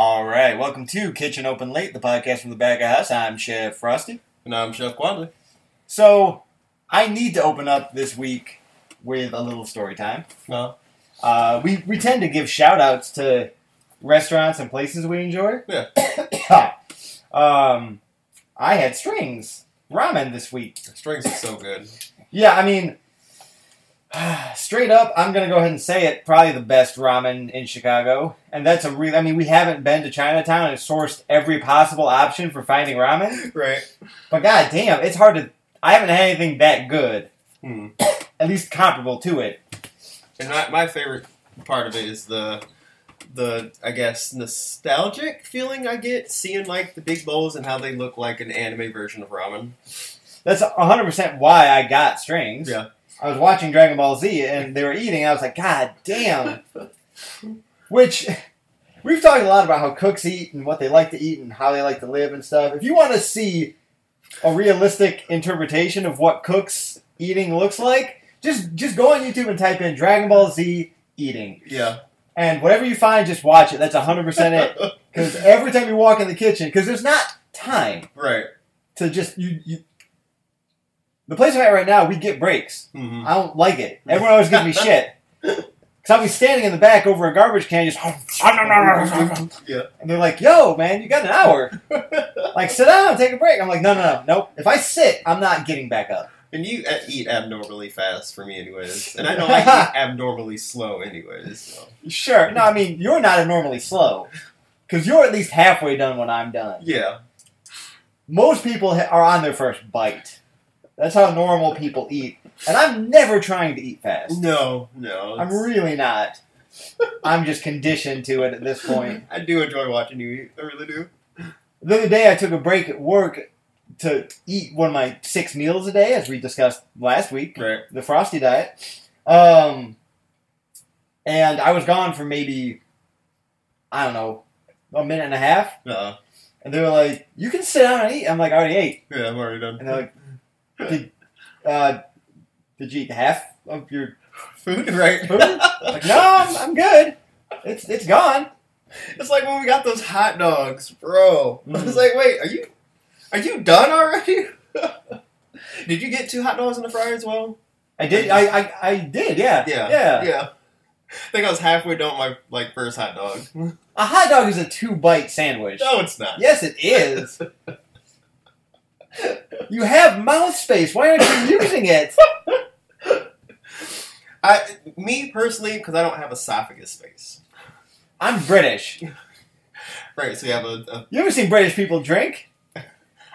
All right, welcome to Kitchen Open Late, the podcast from the back of house. I'm Chef Frosty. And I'm Chef Quadley. So, I need to open up this week with a little story time. No. Uh, we, we tend to give shout outs to restaurants and places we enjoy. Yeah. um, I had strings ramen this week. Strings is so good. Yeah, I mean, straight up, I'm gonna go ahead and say it. Probably the best ramen in Chicago, and that's a real. I mean, we haven't been to Chinatown and sourced every possible option for finding ramen, Right. but god damn, it's hard to. I haven't had anything that good, Hmm. at least comparable to it. And my, my favorite part of it is the the I guess nostalgic feeling I get seeing like the big bowls and how they look like an anime version of ramen. That's 100 percent why I got strings. Yeah. I was watching Dragon Ball Z and they were eating. I was like, God damn. Which we've talked a lot about how cooks eat and what they like to eat and how they like to live and stuff. If you want to see a realistic interpretation of what cooks eating looks like, just just go on YouTube and type in Dragon Ball Z eating. Yeah. And whatever you find, just watch it. That's 100% it. Because every time you walk in the kitchen, because there's not time right. to just you, you. The place I'm at right now, we get breaks. hmm I don't like it. Everyone always gives me shit. Cause I'll be standing in the back over a garbage can, just Yeah. and they're like, "Yo, man, you got an hour. Like, sit down, take a break." I'm like, "No, no, no, nope. If I sit, I'm not getting back up." And you uh, eat abnormally fast for me, anyways. And I know I eat abnormally slow, anyways. So. Sure. No, I mean, you're not abnormally slow, because you're at least halfway done when I'm done. Yeah. Most people are on their first bite. That's how normal people eat, and I'm never trying to eat fast. No, no. I'm really not. I'm just conditioned to it at this point. I do enjoy watching you eat. I really do. The other day, I took a break at work to eat one of my six meals a day, as we discussed last week, Right. the Frosty diet. Um, and I was gone for maybe, I don't know, a minute and a half. Uh, And they were like, "You can sit down and eat." I'm like, "I already ate." yeah, I'm already done. And they're like, "Did, uh, did you eat half of your Food, right? food?" like, no, I'm, I'm good. It's it's gone. It's like when we got those hot dogs, bro. I Mm. was like, wait, are you are you done already? did you get two hot dogs in the fryer as well? I did. I, I, I did. Yeah. Yeah. Yeah. Yeah. I think I was halfway done with my like first hot dog. A hot dog is a two bite sandwich. No, it's not. Yes, it is. You have mouth space. Why aren't you using it? I me personally, because I don't have esophagus space. I'm British. Right, so you have a, a You ever seen British people drink?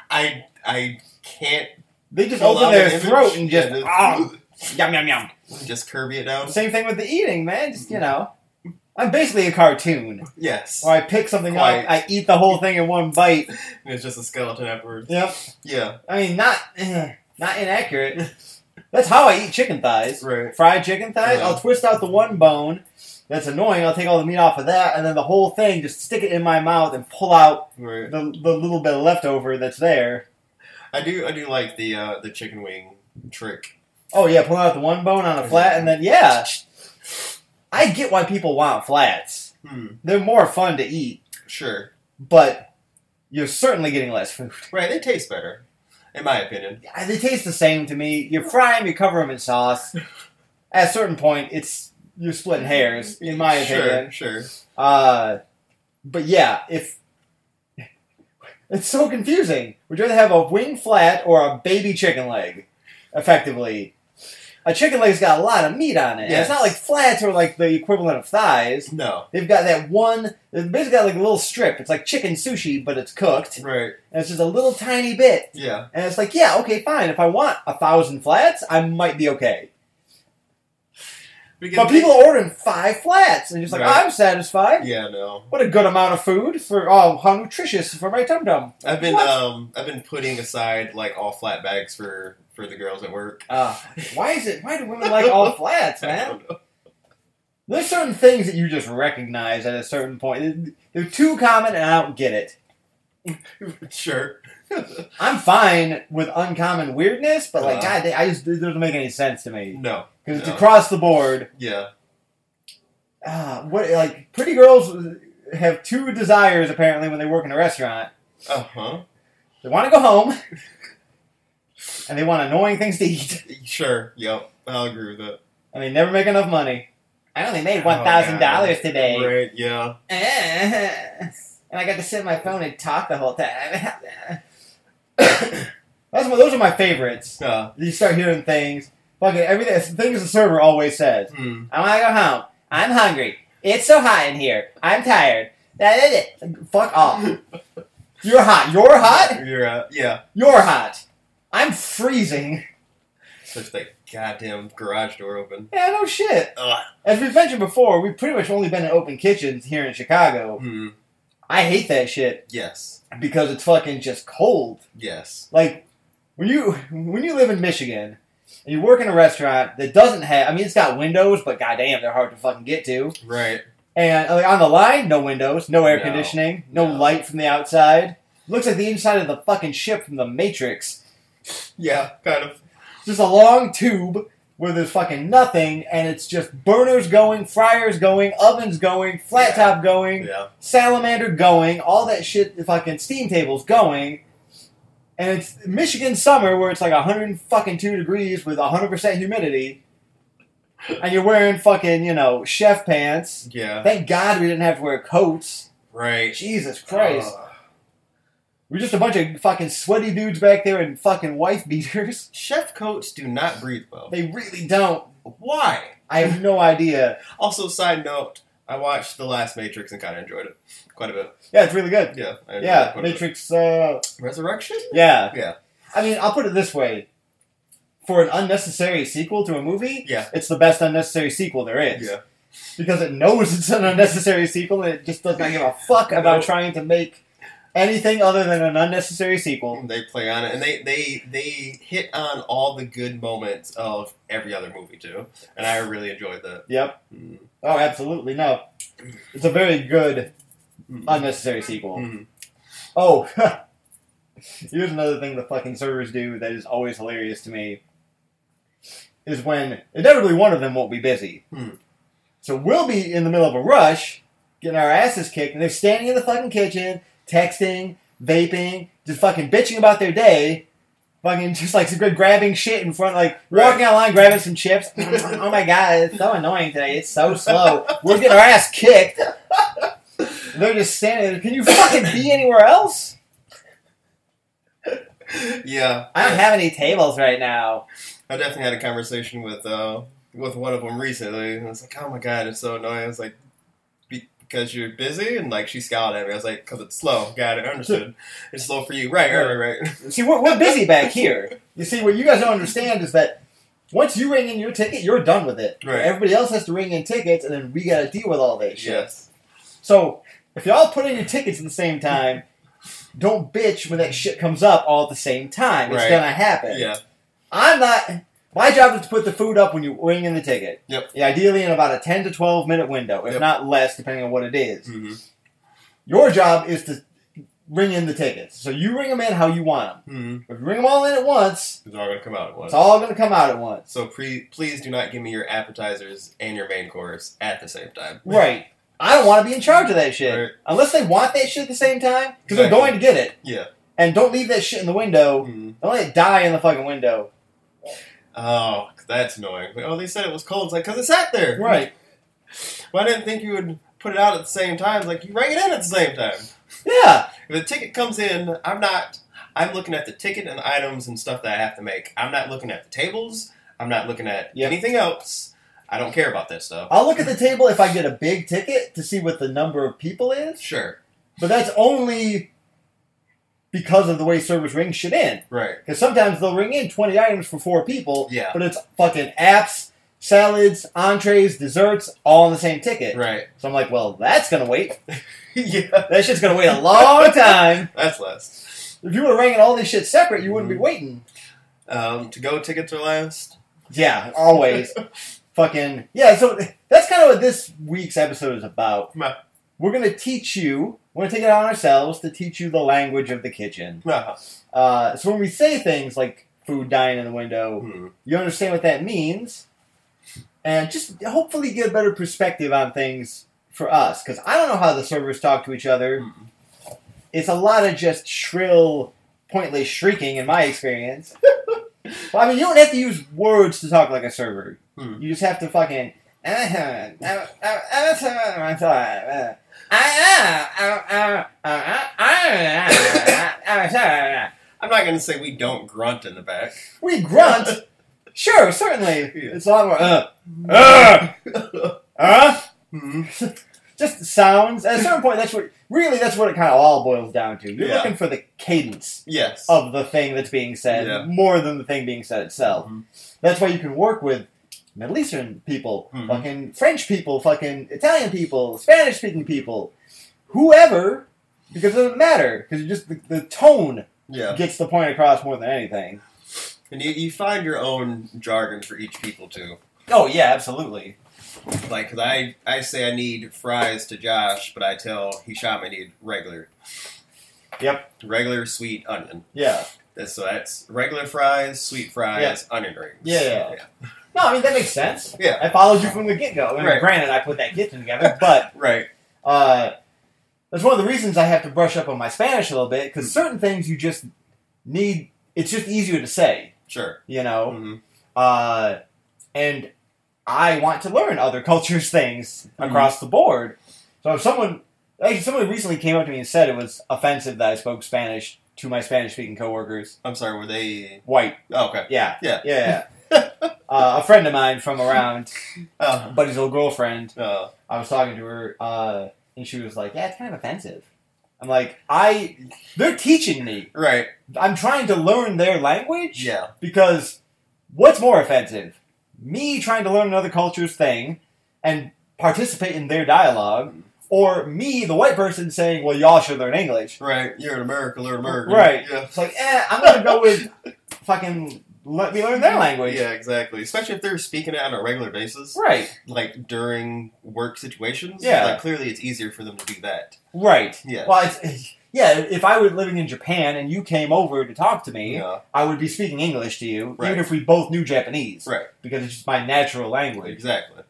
I I can't They just pull open out their an image. throat and just Yeah, ah, yum yum yum. just curvy it down. Same thing with the eating, man. Just you know, I'm basically a cartoon. Yes, Where I pick something Quite. up, I eat the whole thing in one bite. and it's just a skeleton afterwards. Yep. Yeah, I mean, not not inaccurate. That's how I eat chicken thighs. right. Fried chicken thighs. Yeah. I'll twist out the one bone. That's annoying. I'll take all the meat off of that, and then the whole thing, just stick it in my mouth and pull out Right. the, the little bit of leftover that's there. I do I do like the uh, the chicken wing trick. Oh yeah, pull out the one bone on a flat, and then yeah, I get why people want flats. Hmm. They're more fun to eat, Sure. but you're certainly getting less food. Right. They taste better, in my opinion. Yeah, They taste the same to me. You fry them, you cover them in sauce. At a certain point, it's you're splitting hairs, in my opinion. Sure. Sure. Uh, but yeah, if it's so confusing, would you rather have a wing flat or a baby chicken leg? Effectively, a chicken leg's got a lot of meat on it. And It's not like flats or like the equivalent of thighs. No. They've got that one. They've basically got like a little strip. It's like chicken sushi, but it's cooked, Right. and it's just a little tiny bit. Yeah. And it's like, yeah, okay, fine. If I want a thousand flats, I might be okay. Because But people are ordering five flats, and you're just like, Right. I'm satisfied. Yeah. No. What a good amount of food for oh, how nutritious for my tum tum. I've been What? um I've been putting aside like all flat bags for for the girls at work. Uh, why is it? Why do women like all flats, man? There's certain things that you just recognize at a certain point. They're too common, and I don't get it. Sure. I'm fine with uncommon weirdness, but like, Uh. God, I just it doesn't make any sense to me no. because it's across the board. Yeah. Ah, what like pretty girls have two desires apparently when they work in a restaurant. Uh huh. They want to go home, and they want annoying things to eat, Sure. Yep. I'll agree with that. and they never make enough money. I only made Oh, one thousand dollars today, Right. Yeah. and I got to sit on my phone and talk the whole time. That's what, those are my favorites. Uh, You start hearing things. Fucking everything. Things the server always says. hmm. I want to go home. I'm hungry. It's so hot in here. I'm tired. That is it. Fuck off. You're hot. You're hot. You're uh, yeah. You're hot. I'm freezing. Such that goddamn garage door open. Yeah, no shit. Ugh. As we've mentioned before, we've pretty much only been in open kitchens here in Chicago. Hmm. I hate that shit Yes. because it's fucking just cold. Yes. Like when you when you live in Michigan and you work in a restaurant that doesn't have I mean it's got windows, but goddamn they're hard to fucking get to. Right. And like, on the line, no windows, no air No. conditioning, no, No. light from the outside. Looks like the inside of the fucking ship from the Matrix. Yeah. Kind of. Just a long tube where there's fucking nothing, and it's just burners going, fryers going, ovens going, flat Yeah. top going, Yeah. salamander going, all that shit, the fucking steam tables going. And it's Michigan summer where it's like 100 fucking two degrees with 100% humidity. And you're wearing fucking, you know, chef pants. Yeah. Thank God we didn't have to wear coats. Right. Jesus Christ. Ugh. We're just a bunch of fucking sweaty dudes back there in fucking wife beaters. Chef coats do not breathe well. They really don't. Why? I have no idea. Also, side note, I watched The Last Matrix and kind of enjoyed it quite a bit. Yeah, it's really good. Yeah. I Yeah, quite a bit. Matrix, uh, Resurrection? yeah. Yeah. I mean, I'll put it this way. For an unnecessary sequel to a movie, Yeah. it's the best unnecessary sequel there is. Yeah. Because it knows it's an unnecessary sequel and it just does not give a fuck about trying to make anything other than an unnecessary sequel. They play on it, and they they they hit on all the good moments of every other movie too, and I really enjoyed that. Yep. Mm. Oh, absolutely. No. It's a very good Mm. unnecessary sequel. Mhm. Oh, here's another thing the fucking servers do that is always hilarious to me. Is when inevitably one of them won't be busy. Hmm. So we'll be in the middle of a rush, getting our asses kicked, and they're standing in the fucking kitchen, texting, vaping, just fucking bitching about their day. Fucking just like grabbing shit in front, like walking online, grabbing some chips. oh my god, it's so annoying today. It's so slow. We're getting our ass kicked. They're just standing there. Can you fucking be anywhere else? Yeah, I don't have any tables right now. I definitely had a conversation with uh with one of them recently, and I was like, "Oh my god, it's so annoying." I was like, "Be- "Because you're busy," and like she scowled at me. I was like, "Cause it's slow." Got it, understood. It's slow for you, right? Right, right, right. See, we're, we're busy back here. You see, what you guys don't understand is that once you ring in your ticket, you're done with it. Right. Everybody else has to ring in tickets, and then we got to deal with all that shit. Yes. So if y'all put in your tickets at the same time, don't bitch when that shit comes up all at the same time. It's Right. gonna happen. Yeah. I'm not. My job is to put the food up when you ring in the ticket. Yep. Yeah, ideally in about a 10 to 12 minute window, if Yep. not less, depending on what it is. Mm-hmm. Your job is to ring in the tickets. So you ring them in how you want them. Mm-hmm. If you ring them all in at once, It's all gonna come out at once. it's all going to come out at once. So pre- please do not give me your appetizers and your main course at the same time. Right. I don't want to be in charge of that shit. Right. Unless they want that shit at the same time, because they're going to get it. Yeah. And don't leave that shit in the window. Mhm. Don't let it die in the fucking window. Oh, that's annoying. Oh, they said it was cold. It's like, because it sat there. Right. Well, I didn't think you would put it out at the same time. It's like, you rang it in at the same time. Yeah. If the ticket comes in, I'm not. I'm looking at the ticket and items and stuff that I have to make. I'm not looking at the tables. I'm not looking at Yep. anything else. I don't care about that stuff. I'll look at the table if I get a big ticket to see what the number of people is, Sure. but that's only because of the way servers ring shit in. Right. Because sometimes they'll ring in 20 items for four people, Yeah. but it's fucking apps, salads, entrees, desserts, all on the same ticket. Right. So I'm like, well, that's gonna wait. yeah. That shit's gonna wait a long time. That's less. If you were ringing all this shit separate, you wouldn't be waiting. Um, to go tickets are last. Yeah, always. fucking yeah. So that's kind of what this week's episode is about. We're gonna teach you. We're gonna take it on ourselves to teach you the language of the kitchen. Uh-huh. Uh, so when we say things like food dying in the window, Hmm. you understand what that means, and just hopefully get a better perspective on things for us because I don't know how the servers talk to each other. Mm. It's a lot of just shrill, pointless shrieking in my experience. well, I mean, you don't have to use words to talk like a server. Hmm. You just have to fucking. I'm not going to say we don't grunt in the back. We grunt. Sure, certainly. Yeah. It's a lot more. Uh, uh, uh. Mhm. Just sounds. At a certain point, that's what really that's what it kind of all boils down to. You're Yeah. looking for the cadence Yes. of the thing that's being said Yeah. more than the thing being said itself. Mhm. That's why you can work with Middle Eastern people, Mhm. fucking French people, fucking Italian people, Spanish speaking people, whoever, because it doesn't matter because just the, the tone Yeah. gets the point across more than anything. And you, you find your own jargon for each people, too. Oh yeah, absolutely. Like, 'cause I, I say I need fries to Josh, but I tell he Hisham I need regular. Yep. Regular sweet onion. Yeah. So that's regular fries, sweet fries, onion rings. Yeah, yeah. No, I mean that makes sense. Yeah. I followed you from the get go. I mean, Right. granted, I put that kitchen together, but Right. uh, that's one of the reasons I have to brush up on my Spanish a little bit because certain things you just need. It's just easier to say, Sure. you know. hmm Uh, and I want to learn other cultures' things Mhm. across the board. So if someone, actually, someone recently came up to me and said it was offensive that I spoke Spanish to my Spanish-speaking coworkers, I'm sorry, were they. white. Oh, okay. Yeah, Yeah. yeah. yeah. uh, a friend of mine from around, Oh. buddy's old girlfriend. Uh, I was talking to her, uh, and she was like, "Yeah, it's kind of offensive." I'm like, "I, they're teaching me. right. I'm trying to learn their language Yeah. because what's more offensive, me trying to learn another culture's thing and participate in their dialogue, or me, the white person, saying, "Well, y'all should learn English." Right. You're in America, learn American. Right. Yeah. It's like, eh, I'm gonna go with fucking let me learn their language. Yeah, exactly. Especially if they're speaking it on a regular basis, Right. like during work situations. Yeah. Like clearly, it's easier for them to do that. Right. Yeah. Well, it's, yeah. If I were living in Japan and you came over to talk to me, Yeah. I would be speaking English to you, Right. even if we both knew Japanese, Right. because it's just my natural language. Exactly.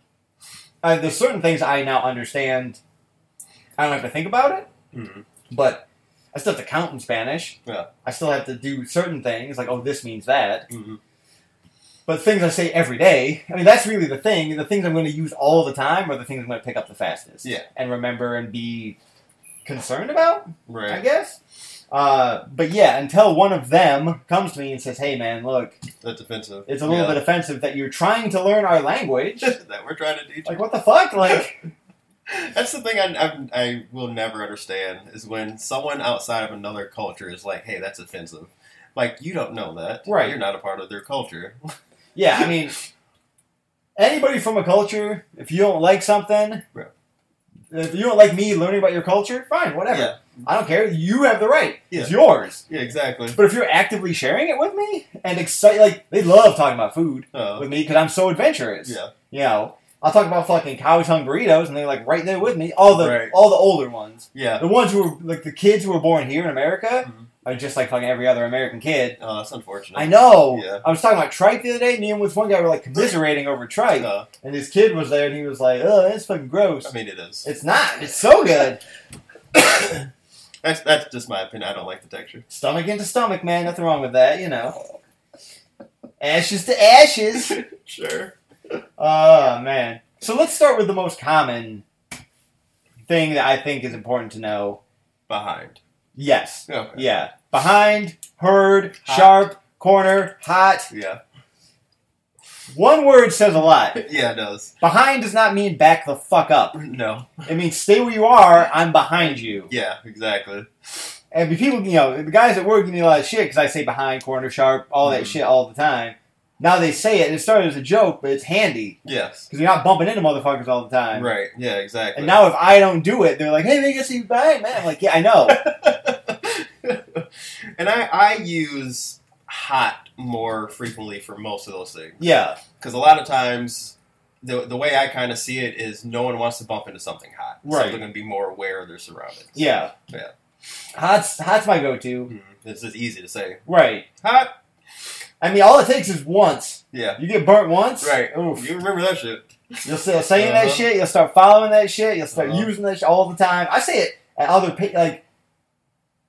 Uh, there's certain things I now understand. I don't have to think about it, hmm but I still have to count in Spanish. Yeah. I still have to do certain things, like oh, this means that. hmm But things I say every day, I mean, that's really the thing. The things I'm going to use all the time are the things I'm going to pick up the fastest. Yeah. And remember and be concerned about. right. I guess. Uh, but yeah, until one of them comes to me and says, "Hey, man, look, That's offensive. it's a little Yeah. bit offensive that you're trying to learn our language. that we're trying to teach. like, what the fuck? Like, That's the thing I, I, I will never understand is when someone outside of another culture is like, "Hey, that's offensive." Like you don't know that, Right. You're not a part of their culture. yeah, I mean, anybody from a culture, if you don't like something, if you don't like me learning about your culture, fine, whatever. Yeah. I don't care. You have the right. Yeah. It's yours. Yeah, exactly. But if you're actively sharing it with me and excited, like they love talking about food Uh, with me because I'm so adventurous. yeah, You know, I'll talk about fucking cow tongue burritos, and they're like right there with me. All the Right. all the older ones, yeah. the ones who were like the kids who were born here in America, Mhm. are just like fucking every other American kid. Oh, that's unfortunate. I know. Yeah. I was talking about tripe the other day. Me and with one guy were like commiserating over tripe, Uh, and his kid was there, and he was like, "Oh, that's fucking gross." I mean, it is. it's not. It's so good. That's that's just my opinion. I don't like the texture. stomach into stomach, man. Nothing wrong with that. You know. Ashes to ashes. sure. Oh man. So let's start with the most common thing that I think is important to know. Behind. Yes. Okay. Yeah. Behind, heard, Hot. sharp, corner, hot. Yeah. One word says a lot. Yeah, it does. Behind does not mean back the fuck up. No. It means stay where you are. I'm behind you. Yeah, exactly. And people, you know, the guys at work give me a lot of shit because I say behind, corner, sharp, all that Mhm. shit all the time. Now they say it, and it started as a joke, but it's handy Yes. because you're not bumping into motherfuckers all the time. Right. Yeah, exactly. And now if I don't do it, they're like, "Hey, make us see you behind, man." I'm like, "Yeah, I know." and I, I use hot more frequently for most of those things. yeah, Because a lot of times, the, the way I kind of see it is no one wants to bump into something hot. Right. So they're going to be more aware of their surroundings. yeah, Yeah. Hot's hot's my go-to. Mhm. It's just easy to say. Right. Hot? I mean, all it takes is once. Yeah. You get burnt once. Right. Oof. You remember that shit. You'll start saying that Uh-huh. shit. You'll start following that shit. You'll start Uh-huh. using that shit all the time. I say it at other like.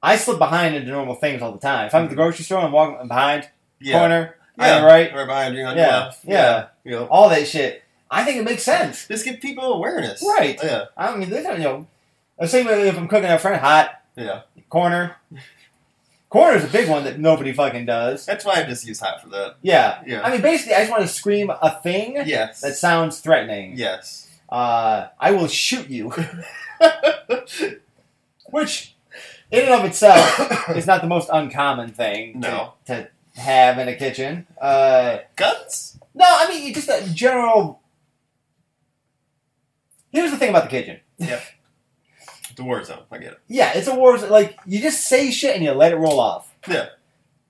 I slip behind into normal things all the time. If I'm at the grocery store I'm walking behind Yeah. corner, Yeah. the right, Right behind you yeah, left. yeah, You know, all that shit. I think it makes sense. just give people awareness. Right. Yeah. I mean, they don't, you know, the same way if I'm cooking up front, hot Yeah. corner. Corner's is a big one that nobody fucking does. That's why I just use hot for that. Yeah. Yeah. I mean, basically, I just want to scream a thing yes. that sounds threatening. yes. Uh, I will shoot you. Which, in and of itself, is not the most uncommon thing to, No. to have in a kitchen. Uh, Guts? no, I mean, just a general. Here's the thing about the kitchen. The war zone. I get it. Yeah, it's a war. Zone. Like you just say shit and you let it roll off. Yeah.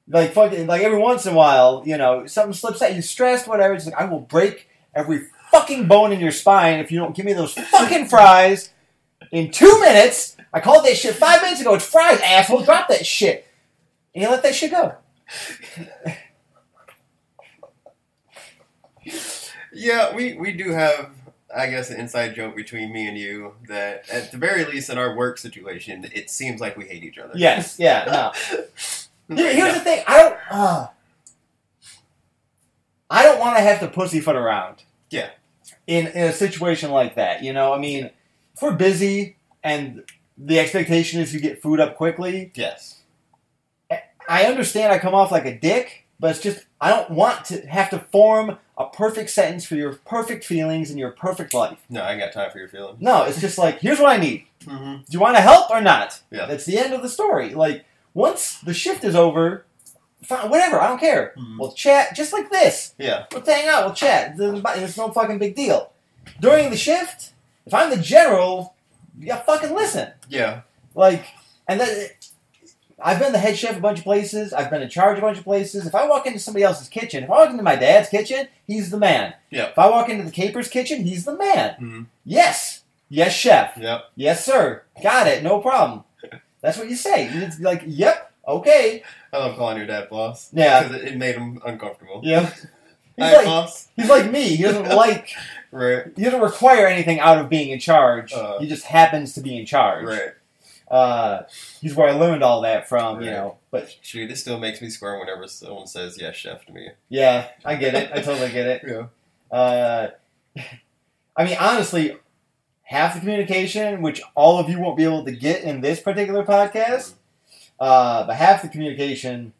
Like fucking, like every once in a while, you know, something slips out. You stressed, whatever. It's like I will break every fucking bone in your spine if you don't give me those fucking fries in two minutes. I called that shit five minutes ago. It's fries, asshole. Drop that shit. And you let that shit go. Yeah, we, we do have, I guess, an inside joke between me and you that, at the very least, in our work situation, it seems like we hate each other. Yes. Yeah. No. Here- here's Yeah. the thing. I don't. Uh, I don't want to have to pussyfoot around. Yeah. In in a situation like that, you know, I mean, if we're busy and the expectation is you get food up quickly, Yes. I understand I come off like a dick, but it's just I don't want to have to form a perfect sentence for your perfect feelings and your perfect life. No, I ain't got time for your feelings. No, it's just like here's what I need. Mm-hmm. Do you want to help or not? Yeah. That's the end of the story. Like once the shift is over, fine, whatever. I don't care. Mhm. We'll chat just like this. Yeah. We'll hang out. We'll chat. There's no fucking big deal. During the shift, if I'm the general, you gotta fucking listen. Yeah. Like, and then I've been the head chef a bunch of places. I've been in charge a bunch of places. If I walk into somebody else's kitchen, if I walk into my dad's kitchen, he's the man. Yeah. If I walk into the caper's kitchen, he's the man. Mhm. Yes. Yes, chef. Yep. Yes, sir. Got it. No problem. That's what you say. It's like, yep, okay. I love calling your dad boss. Yeah. Because it, it made him uncomfortable. Yeah. He's Hi, like boss. he's like me. He doesn't like Right. he doesn't require anything out of being in charge. Uh. he just happens to be in charge. Right. Uh, he's where I learned all that from, you know. But Shoot, it still makes me squirm whenever someone says yes, chef to me. yeah, I get it. I totally get it. Yeah. Uh, I mean, honestly, half the communication, which all of you won't be able to get in this particular podcast, uh, but half the communication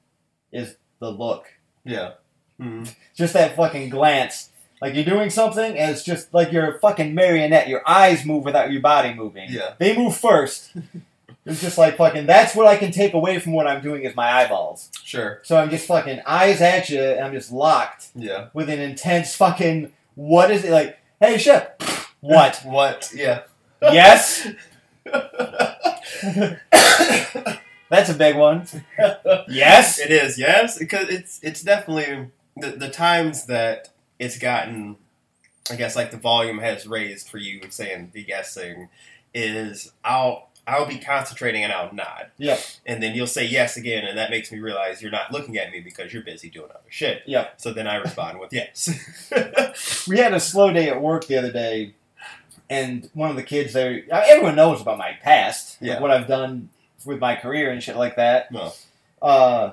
is the look. Yeah. hmm Just that fucking glance. Like you're doing something, and it's just like you're a fucking marionette. Your eyes move without your body moving. Yeah. They move first. it's just like fucking. That's what I can take away from what I'm doing is my eyeballs. Sure. So I'm just fucking eyes at you, and I'm just locked Yeah. with an intense fucking. What is it like? Hey, chef. What? What? Yeah. yes. That's a big one. Yes. It is, yes, because it's it's definitely the the times that it's gotten, I guess, like the volume has raised for you saying the guessing is I'll I'll be concentrating and I'll nod, Yeah. and then you'll say yes again, and that makes me realize you're not looking at me because you're busy doing other shit. Yeah. So then I respond with yes. We had a slow day at work the other day, and one of the kids there. Everyone knows about my past, like what I've done with my career and shit like that. No. Uh,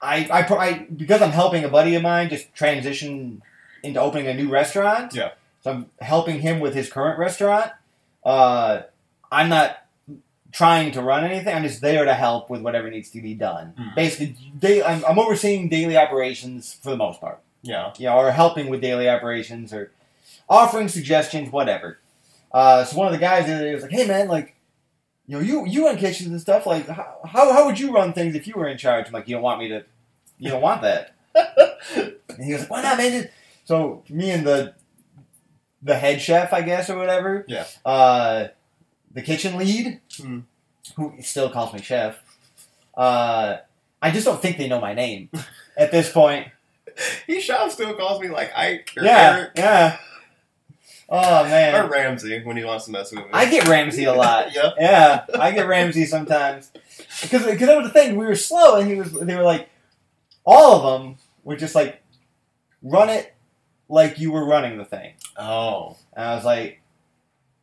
I, I, I because I'm helping a buddy of mine just transition into opening a new restaurant. Yeah. So I'm helping him with his current restaurant. Uh, I'm not trying to run anything. I'm just there to help with whatever needs to be done. Hmm. Basically, day, I'm, I'm overseeing daily operations for the most part yeah. know, or helping with daily operations or offering suggestions, whatever. Uh, so one of the guys the other day was like, "Hey man, like, you know, you you run kitchens and stuff. Like, how how how would you run things if you were in charge?" I'm like, "You don't want me to, you don't want that." and he was like, "Why not, man?" Just-" So me and the the head chef, I guess, or whatever. Yeah. Uh, the kitchen lead, Hmm. who still calls me chef. Uh, I just don't think they know my name at this point. He shop still calls me like Ike or Yeah, Eric yeah. Oh man, or Ramsay when he wants to mess with me. I get Ramsay a lot. yeah. Yeah, I get Ramsay sometimes because because that was the thing. We were slow, and he was. They were like, all of them were just like, run it like you were running the thing. Oh. And I was like,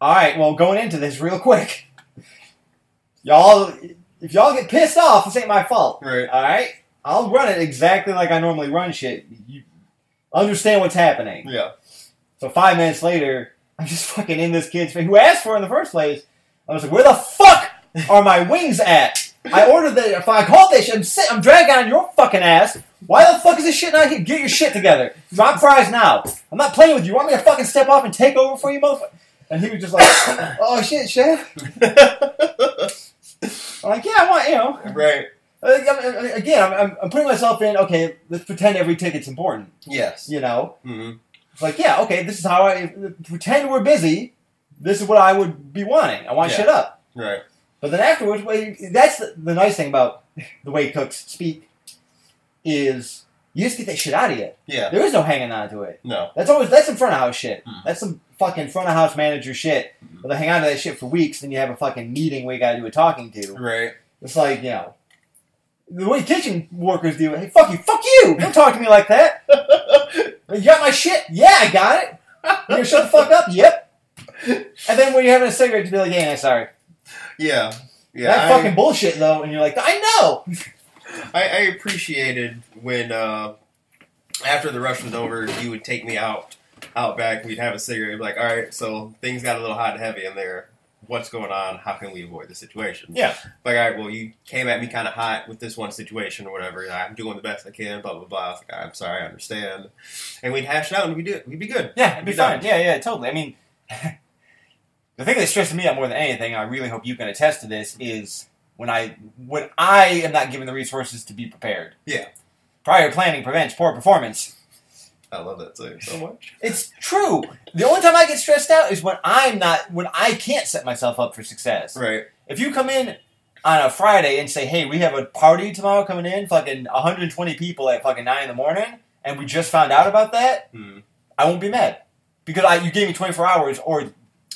all right, well, going into this real quick, y'all, if y'all get pissed off, this ain't my fault. Right. All right, I'll run it exactly like I normally run shit. You understand what's happening. Yeah. So five minutes later, I'm just fucking in this kid's face who asked for it in the first place. I was like, where the fuck are my wings at? I ordered the. If I called this, I'm sit, I'm dragging on your fucking ass. Why the fuck is this shit not here? Get your shit together. Drop fries now. I'm not playing with you. You want me to fucking step off and take over for you, motherfucker? And he was just like, oh shit, chef. I'm like, yeah, I want you know. right. I'm- I'm- Again, I'm, I'm, putting myself in. Okay, let's pretend every ticket's important. Yes. You know, hmm it's like, yeah, okay, this is how I pretend we're busy. This is what I would be wanting. I want Yeah. shit up. Right. But then afterwards, well, that's the, the nice thing about the way cooks speak is you just get that shit out of you. Yeah. There is no hanging on to it. No. That's always that's some front of house shit. Mhm. That's some fucking front of house manager shit. Mhm. But they hang on to that shit for weeks, then you have a fucking meeting where you got to do a talking to. Right. It's like you know. The way kitchen workers do it, hey, fuck you, fuck you! Don't talk to me like that. You got my shit? Yeah, I got it. You gonna shut the fuck up? Yep. And then when you're having a cigarette, you be like, yeah, sorry. Yeah. Yeah. that I- fucking bullshit though, and you're like, I know. I, I appreciated when uh, after the rush was over, you would take me out out back. We'd have a cigarette. Like, all right, so things got a little hot and heavy in there. What's going on? How can we avoid the situation? Yeah. Like, all right, well, you came at me kind of hot with this one situation or whatever. I'm doing the best I can. Blah blah blah. I was like, I'm sorry, I understand. And we'd hash it out and we'd do it. We'd be good. Yeah, it'd be Be done. fine. Yeah, yeah, totally. I mean, the thing that stresses me out more than anything, I really hope you can attest to this, is when I when I am not given the resources to be prepared. Yeah. Prior planning prevents poor performance. I love that too so much. It's true. The only time I get stressed out is when I'm not when I can't set myself up for success. Right. If you come in on a Friday and say, "Hey, we have a party tomorrow coming in, fucking 120 people at fucking nine in the morning," and we just found out about that, Hmm. I won't be mad because I you gave me 24 hours or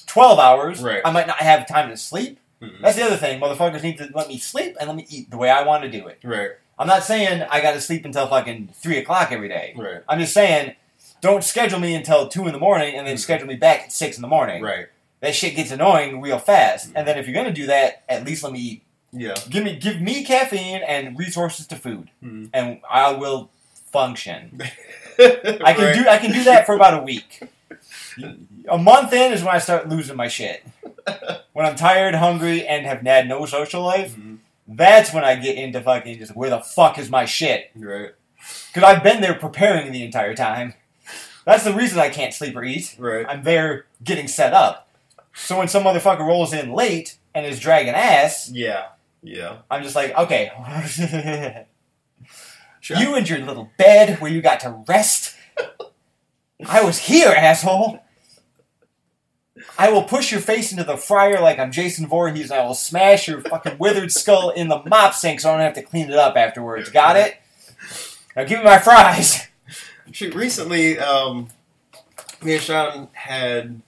12 hours. Right. I might not have time to sleep. Mhm. That's the other thing. Motherfuckers need to let me sleep and let me eat the way I want to do it. Right. I'm not saying I got to sleep until fucking three o'clock every day. Right. I'm just saying, don't schedule me until two in the morning and then Mhm. schedule me back at six in the morning. Right. That shit gets annoying real fast. And then if you're gonna do that, at least let me eat. Yeah. Give me give me caffeine and resources to food, Mhm. and I will function. I I can do I can do that for about a week. A month in is when I start losing my shit. When I'm tired, hungry, and have had no social life, Mhm. that's when I get into fucking just where the fuck is my shit? Right. Because I've been there preparing the entire time. That's the reason I can't sleep or eat. Right. I'm there getting set up. So when some motherfucker rolls in late and is dragging ass, Yeah. Yeah. I'm just like, okay. Sure. you and your little bed where you got to rest. I was here, asshole. I will push your face into the fryer like I'm Jason Voorhees, and I will smash your fucking withered skull in the mop sink so I don't have to clean it up afterwards. Got it? Now give me my fries. Shoot, recently, um, me and Sean had,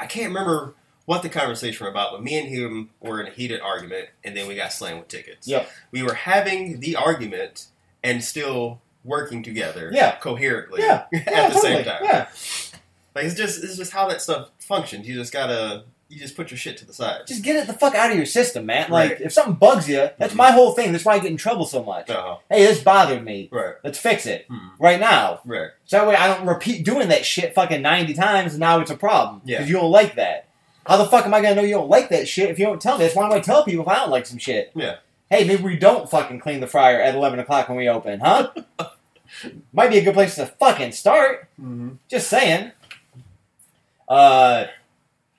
I can't remember what the conversation was about, but me and him were in a heated argument, and then we got slammed with tickets. Yep. We were having the argument and still working together, Yeah. coherently, Yeah. at Yeah, the same time. Yeah. Like it's just, it's just how that stuff functions. You just gotta, you just put your shit to the side. Just get it the fuck out of your system, man. Like, Right. if something bugs you, that's Mhm. my whole thing. That's why I get in trouble so much. Uh-huh. Hey, this bothered me. Right. Let's fix it Mhm. right now. Right. So that way I don't repeat doing that shit fucking 90 times and now it's a problem. Yeah. Because you don't like that. How the fuck am I gonna know you don't like that shit if you don't tell me? That's why I'm gonna tell people if I don't like some shit. Yeah. Hey, maybe we don't fucking clean the fryer at 11 o'clock when we open, huh? Might be a good place to fucking start. Mm-hmm. Just saying. Uh,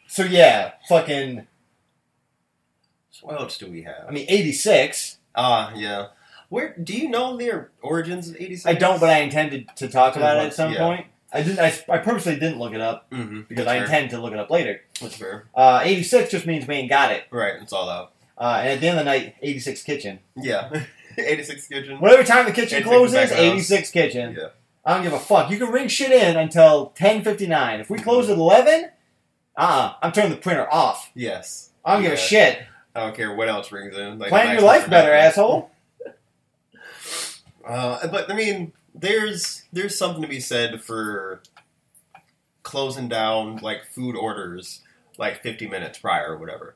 so yeah, fucking, So what else do we have? I mean, 86. Ah, yeah. Where do you know the origins of '86? I don't, but I intended to talk about it at some Yeah. point. I didn't. I, I purposely didn't look it up Mm-hmm. because I intend to look it up later. That's fair. Uh, 86 just means we ain't got it. Right. It's all out. Uh, and at the end of the night, 86 kitchen. Yeah. '86 kitchen. Whatever time the kitchen 86 closes, back of house. 86 kitchen. Yeah. I don't give a fuck. You can ring shit in until 10:59. If we close at 11, uh, I'm turning the printer off. Yes. I don't give a shit. I don't care what else rings in. Like Plan your life better, asshole. Uh, but I mean, there's there's something to be said for closing down like food orders like 50 minutes prior or whatever.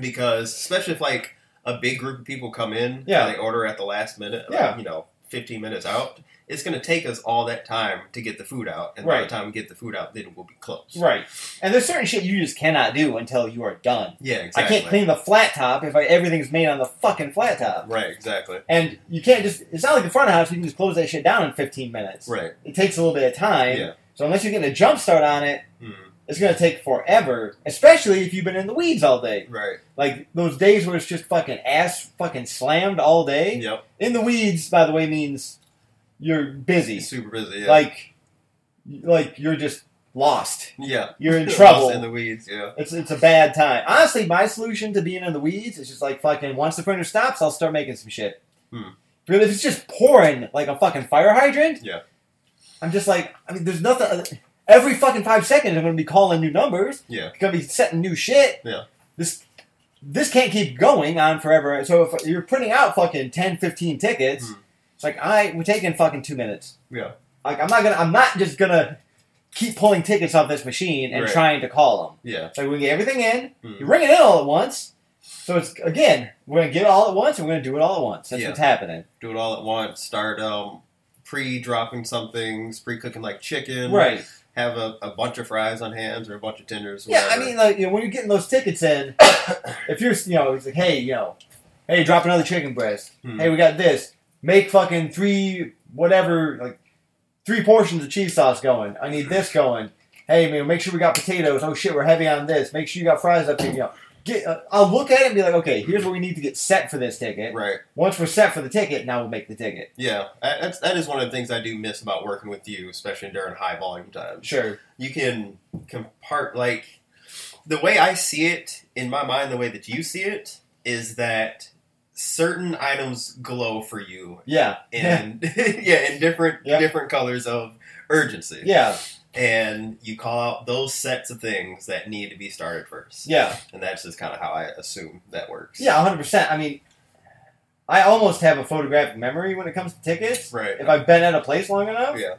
Because especially if like a big group of people come in, Yeah. and they order at the last minute, like, Yeah. you know, 15 minutes out, it's going to take us all that time to get the food out, and by the time we get the food out, then we'll be closed. Right. And there's certain shit you just cannot do until you are done. Yeah, exactly. I can't clean the flat top if I, everything's made on the fucking flat top. Right, exactly. And you can't just, it's not like the front of house, you can just close that shit down in 15 minutes. Right. It takes a little bit of time. Yeah. So unless you're getting a jump start on it, Mm, it's going to take forever, especially if you've been in the weeds all day. right. Like those days where it's just fucking ass fucking slammed all day. Yep. In the weeds, by the way, means you're busy. Super busy. Yeah. Like, like you're just lost. yeah. You're in trouble. in the weeds. Yeah. It's it's a bad time. Honestly, my solution to being in the weeds is just like fucking. Once the printer stops, I'll start making some shit. Hmm. But if it's just pouring like a fucking fire hydrant, Yeah. I'm just like, I mean, there's nothing. Every fucking five seconds, I'm gonna be calling new numbers. Yeah. I'm gonna be setting new shit. Yeah. This this can't keep going on forever. So if you're printing out fucking 10, 15 tickets, Hmm. it's like, right, we're taking fucking two minutes. Yeah. Like I'm not gonna. I'm not just gonna keep pulling tickets off this machine and Right. trying to call them. Yeah. So we get everything in. Mhm. You ring it in all at once. So it's again, we're gonna get it all at once, and we're gonna do it all at once. That's Yeah. what's happening. Do it all at once. Start um, pre-dropping some things, pre-cooking like chicken. Right. Have a, a bunch of fries on hands or a bunch of tenders. Yeah, I mean, like you know, when you're getting those tickets in, if you're, you know, it's like, hey, you know, hey, drop another chicken breast. Hmm. Hey, we got this. Make fucking three whatever, like three portions of cheese sauce going. I need this going. Hey, man, make sure we got potatoes. Oh shit, we're heavy on this. Make sure you got fries up here. You know, get. Uh, I'll look at it and be like, okay, here's what we need to get set for this ticket. Right. Once we're set for the ticket, now we'll make the ticket. Yeah. That- That's, that is one of the things I do miss about working with you, especially during high volume times. Sure. You can compart like the way I see it in my mind, the way that you see it is that certain items glow for you Yeah. And yeah in different Yep. different colors of urgency. Yeah. And you call out those sets of things that need to be started first. Yeah. And that's just kind of how I assume that works. Yeah. 100. percent I mean, I almost have a photographic memory when it comes to tickets. Right. If I've been at a place long enough, yeah.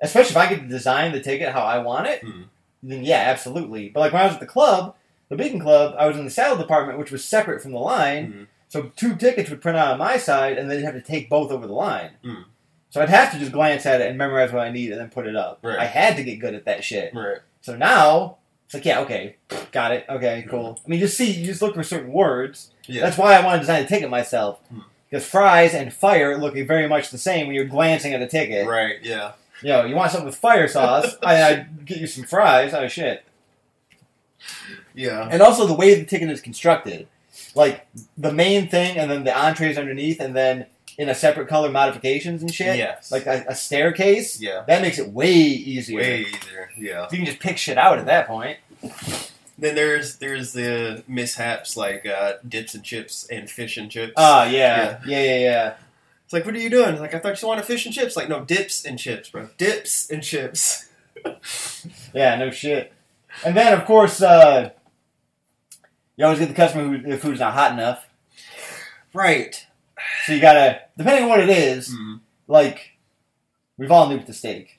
especially if I get to design the ticket how I want it, Mhm. then yeah, absolutely. But like when I was at the club, the Beacon Club, I was in the salad department, which was separate from the line. Mhm. So two tickets would print out on my side, and then you'd have to take both over the line. Mm. So I'd have to just glance at it and memorize what I need, and then put it up. Right. I had to get good at that shit. Right. So now it's like, yeah, okay, got it, okay, cool. I mean, just see, you just look for certain words. Yeah. That's why I want to design a ticket myself. Hmm. Because fries and fire look very much the same when you're glancing at a ticket. Right. Yeah. You know, you want something with fire sauce, I, I'd get you some fries. Oh shit! Yeah. And also the way the ticket is constructed, like the main thing, and then the entrees underneath, and then in a separate color modifications and shit. Yes. Like a, a staircase. yeah. That makes it way easier. Way easier. Yeah. You can just pick shit out at that point. Then there's there's the mishaps like uh, dips and chips and fish and chips. Ah, yeah. yeah, yeah, yeah. It's like, what are you doing? Like, I thought you wanted fish and chips. Like, no, dips and chips, bro. Dips and chips. Yeah, no shit. And then, of course, uh, you always get the customer who the food's not hot enough. Right. So you gotta, depending on what it is, Mm, like, we've all nuked the steak.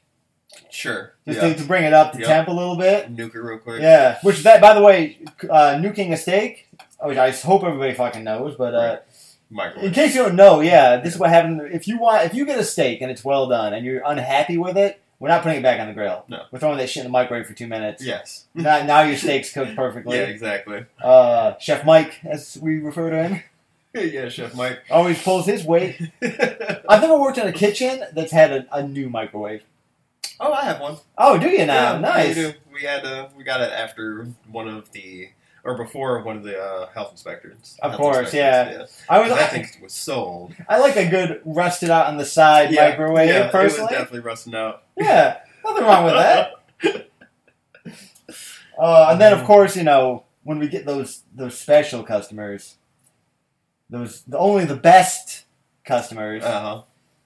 sure. Just yeah. to, to bring it up to Yeah. temp a little bit. Nuke it real quick. Yeah, which, that, by the way, uh, nuking a steak, which I hope everybody fucking knows, but uh, in case you don't know, yeah, this is what happens. If you want, if you get a steak and it's well done and you're unhappy with it, we're not putting it back on the grill. No. We're throwing that shit in the microwave for two minutes. Yes. Now, now your steak's cooked perfectly. Yeah, exactly. Uh, Chef Mike, as we refer to him, yeah, Chef Mike. always pulls his weight. I've never worked in a kitchen that's had a, a new microwave. oh, I have one. Oh, do you now? Yeah, nice. We, do. we had uh, we got it after one of the or before one of the uh, health inspectors. Of Health course, inspectors, I was. I think it was sold. I like a good rusted out on the side Yeah, microwave. yeah, it was personally, definitely rusting out. yeah, nothing wrong with that. Uh, and then, of course, you know when we get those those special customers, those the, only the best customers. Uh huh.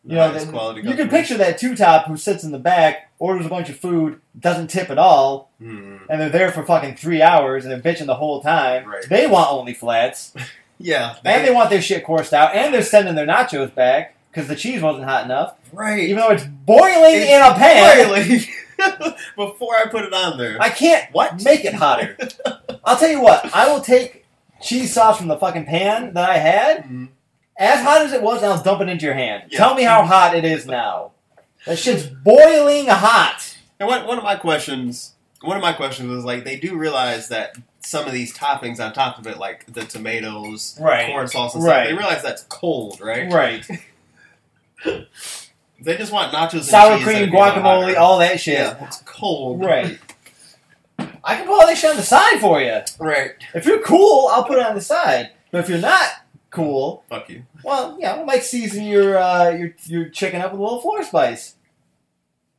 You know, the- quality. you can picture that two top who sits in the back, orders a bunch of food, doesn't tip at all, Hmm. and they're there for fucking three hours and they're bitching the whole time. Right. They want only flats, Yeah, and they want their shit coursed out, and they're sending their nachos back because the cheese wasn't hot enough, Right. even though it's boiling It's in a pan. boiling. Before I put it on there. I can't what? make it hotter. I'll tell you what. I will take cheese sauce from the fucking pan that I had, Mhm. as hot as it was, I'll dump it into your hand. Yeah. Tell me how hot it is now. That shit's boiling hot. And one, one of my questions, one of my questions was like, they do realize that some of these toppings on top of it, like the tomatoes, Right. corn sauce, and Right. stuff, they realize that's cold, right? Right. They just want nachos, and Sour cream, that are a little guacamole, all that shit. Yeah, it's cold. Right. I can put all that shit on the side for you. Right. If you're cool, I'll put it on the side. But if you're not cool, Fuck you. well, yeah, I might season your uh, your your chicken up with a little floor spice.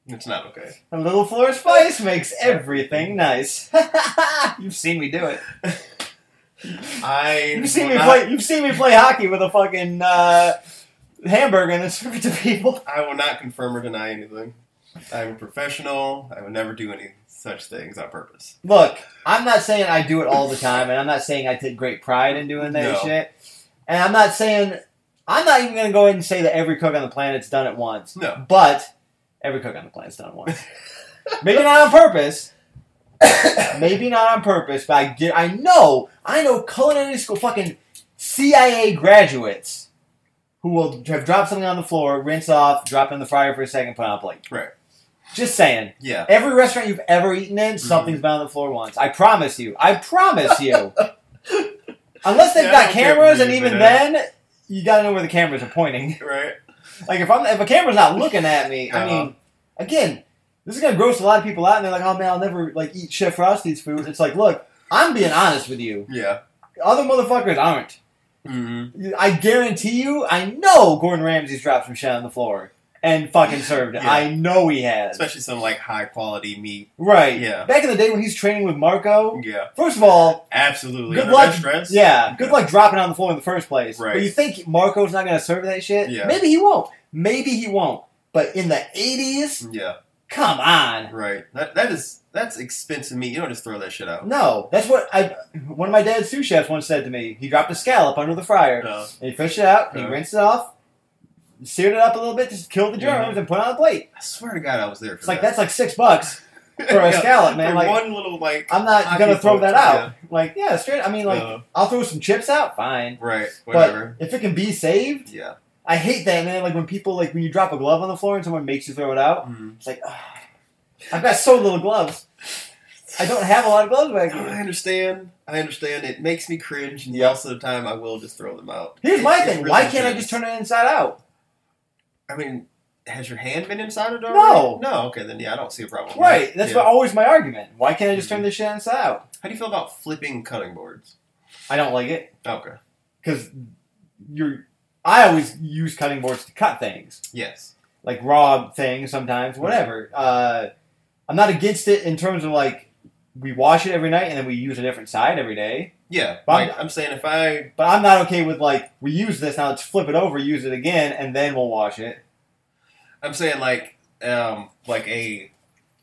It's not okay. A little floor spice makes everything nice. you've seen me do it. I. You've seen me not- play. You've seen me play hockey with a fucking uh, hamburger and then serve it to people. I will not confirm or deny anything. I'm a professional. I would never do any such things on purpose. Look, I'm not saying I do it all the time, and I'm not saying I take great pride in doing that No. shit. And I'm not saying I'm not even going to go ahead and say that every cook on the planet's done it once. No. But every cook on the planet's done it once. Maybe not on purpose. Maybe not on purpose, but I get. I know. I know culinary school fucking CIA graduates who will have dropped something on the floor, rinse off, drop it in the fryer for a second, put it on a plate. Right. Just saying. Yeah. Every restaurant you've ever eaten in, Mm-hmm. something's been on the floor once. I promise you. I promise you. Unless they've Yeah, I got don't care cameras, and even then, you gotta know where the cameras are pointing. Right. Like if I'm if a camera's not looking at me, I Uh-huh. mean, again, this is gonna gross a lot of people out, and they're like, "Oh man, I'll never like eat Chef Frosty's food." It's like, look, I'm being honest with you. Yeah. Other motherfuckers aren't. Mm-hmm. I guarantee you, I know Gordon Ramsay's dropped some shit on the floor and fucking served it. Yeah. I know he has. Especially some like high quality meat. Right. Yeah. Back in the day when he's training with Marco, Yeah. first of all, Absolutely. Good Under luck- stress. yeah, good luck dropping on the floor in the first place. Right. But you think Marco's not going to serve that shit? Yeah. Maybe he won't. Maybe he won't. But in the 80s, Yeah. come on. Right. That that is that's expensive meat. You don't just throw that shit out. No, that's what I. One of my dad's sous chefs once said to me. He dropped a scallop under the fryer, No. and he fished it out, and he Uh. rinsed it off, seared it up a little bit, just killed the germs, Mhm. and put it on a plate. I swear to God, I was there. For It's like that's like six bucks for a scallop, man. Like one little like. I'm not gonna throw that out. Like yeah, straight. I mean, like Uh, I'll throw some chips out, fine. right. Whatever. But if it can be saved, yeah. I hate that, man. Like when people like when you drop a glove on the floor and someone makes you throw it out. Mhm. It's like, ah, I've got so little gloves. I don't have a lot of gloves back I understand. I understand. It makes me cringe, and Yep. most of the time, I will just throw them out. Here's my it thing. really Why can't I just turn it inside out? I mean, has your hand been inside a already? No. No. Okay, then yeah, I don't see a problem. Right. That's Yeah. always my argument. Why can't I just turn this shit inside out? How do you feel about flipping cutting boards? I don't like it Okay. because you're. I always use cutting boards to cut things, Yes. like raw things sometimes, whatever. Uh, I'm not against it in terms of like we wash it every night and then we use a different side every day. Yeah. But I'm- I'm saying if I But I'm not okay with like we use this now. Let's flip it over, use it again, and then we'll wash it. I'm saying like um like a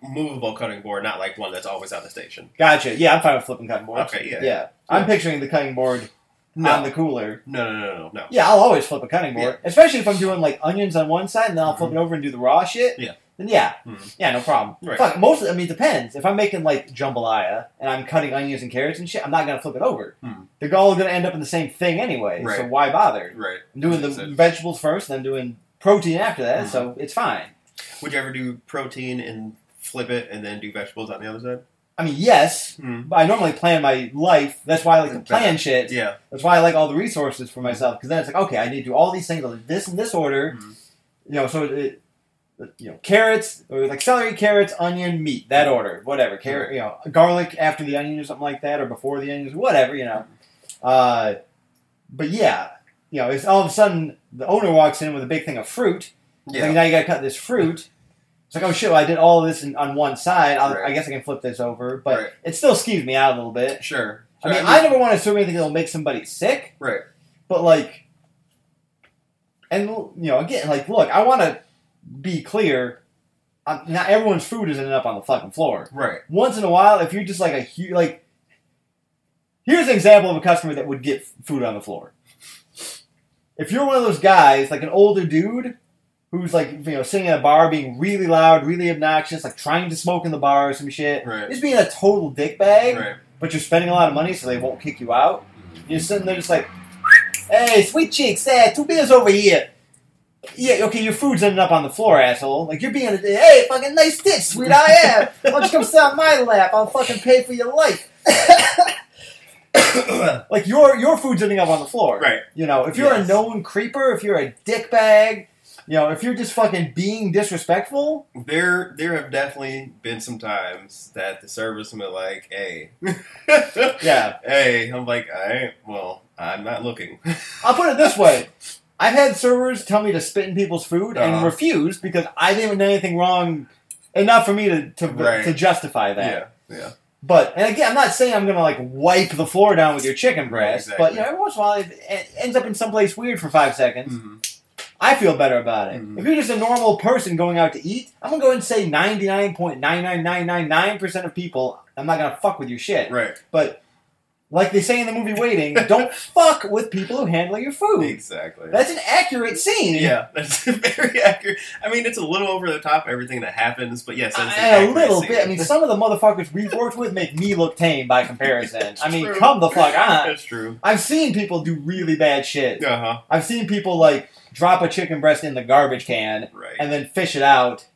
movable cutting board, not like one that's always on the station. Gotcha. Yeah, I'm fine with flipping cutting boards. Okay, yeah. Yeah, I'm picturing the cutting board No. on the cooler. No, no, no, no, no. Yeah, I'll always flip a cutting board, especially if I'm doing like onions on one side and then I'll flip Mhm. it over and do the raw shit. Yeah. Then yeah, Mhm. yeah, no problem. Right. Fuck, most of, I mean, it depends. If I'm making like jambalaya and I'm cutting onions and carrots and shit, I'm not gonna flip it over. Mhm. They're all gonna end up in the same thing anyway. So why bother? Right. I'm doing the Makes sense. vegetables first, then doing protein after that, Mhm. so it's fine. Would you ever do protein and flip it and then do vegetables on the other side? I mean, yes, Mm. but I normally plan my life. That's why I like to plan shit. Yeah. That's why I like all the resources for myself because then it's like, okay, I need to do all these things, I'll this in this order. Mhm. You know, so it, you know, carrots or like celery, carrots, onion, meat, that order, whatever. Carrot, you know, garlic after the onion or something like that, or before the onions, whatever. You know, uh, but yeah, you know, it's all of a sudden the owner walks in with a big thing of fruit. Yeah. Like now you got to cut this fruit. It's like, oh shit, well, I did all of this in, on one side. I'll, Right. I guess I can flip this over, but Right. it still skews me out a little bit. Sure. I mean, Sure, I never want to serve anything that'll make somebody sick, Right. but like, and you know, again, like, look, I want to be clear. Um, not everyone's food is ending up on the fucking floor. Right. Once in a while, if you're just like a huge, like, here's an example of a customer that would get food on the floor. if you're one of those guys, like an older dude, who's like you know sitting at a bar being really loud, really obnoxious, like trying to smoke in the bar or some shit, Right. just being a total dickbag, Right. but you're spending a lot of money so they won't kick you out. You're sitting there just like, hey, sweet cheeks, hey, two beers over here. Yeah, okay, your food's ending up on the floor, asshole. Like, you're being, a, hey, fucking nice tits, sweet I am. Why don't you come sit on my lap? I'll fucking pay for your life. like, your your food's ending up on the floor. Right. You know, if you're Yes. a known creeper, if you're a dickbag, you know, if you're just fucking being disrespectful, There, there have definitely been some times that the service have been like, "Hey, yeah. hey," I'm like, "I, well, I'm not looking." I'll put it this way. I've had servers tell me to spit in people's food and Uh-huh. refused because I didn't do anything wrong enough for me to to, Right. to justify that. yeah, yeah, But and again, I'm not saying I'm gonna like wipe the floor down with your chicken breast, Exactly. but you know, every once in a while it, ends up in someplace weird for five seconds. Mhm. I feel better about it. Mhm. If you're just a normal person going out to eat, I'm gonna go and say 99.99999% of people, I'm not gonna fuck with your shit. right, But like they say in the movie Waiting, don't fuck with people who handle your food. exactly. That's an accurate scene. yeah, that's very accurate. I mean, it's a little over the top everything that happens, but yes, that's And a little scene. bit. I mean, some of the motherfuckers we've worked with make me look tame by comparison. I mean, True. come the fuck on. that's true. I've seen people do really bad shit. Uh huh. I've seen people like drop a chicken breast in the garbage can Right. and then fish it out.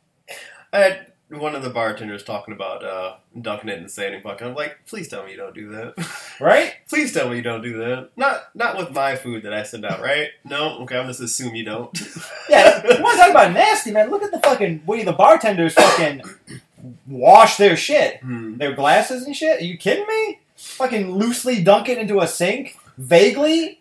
Had one of the bartenders talking about uh, dunking it in the sanding bucket. I'm like, please tell me you don't do that. Right? please tell me you don't do that. Not not with my food that I send out, right? No. Okay, I'm just assume you don't. Yeah. You want to talk about nasty, man? Look at the fucking way the bartenders fucking wash their shit. Hmm. Their glasses and shit. Are you kidding me? Fucking loosely dunk it into a sink, vaguely,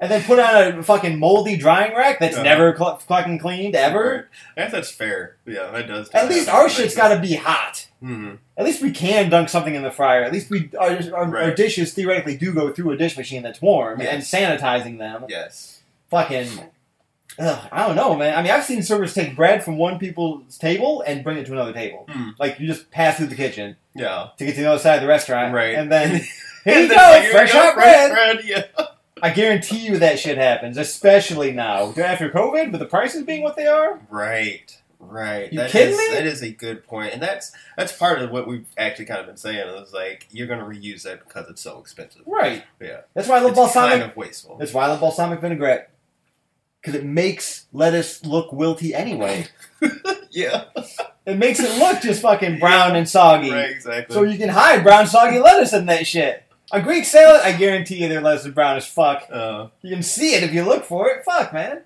and then put on a fucking moldy drying rack that's Uh-huh. never cl- fucking cleaned ever. I guess that's fair. Yeah, that does. At least our shit's got to be hot. Hmm. At least we can dunk something in the fryer. At least we our, our, our dishes theoretically do go through a dish machine that's warm Yes. and sanitizing them. Yes. Fucking, ugh, I don't know, man. I mean, I've seen servers take bread from one people's table and bring it to another table. Hmm. Like you just pass through the kitchen Yeah. to get to the other side of the restaurant, Right. And then here And you then, go, like, fresh hot bread. bread. Yeah. I guarantee you that shit happens, especially now after COVID, with the prices being what they are. Right. Right. You That kidding is- me? That is a good point, and that's that's part of what we've actually kind of been saying. Is like you're going to reuse that because it's so expensive. Right. Yeah. That's why I love It's balsamic. kind of wasteful. That's why I love balsamic vinaigrette. Because it makes lettuce look wilty anyway. yeah. It makes it look just fucking brown and soggy. Right. Exactly. So you can hide brown soggy lettuce in that shit. A Greek salad, I guarantee you their lettuce is brown as fuck. uh, You can see it if you look for it. Fuck, man.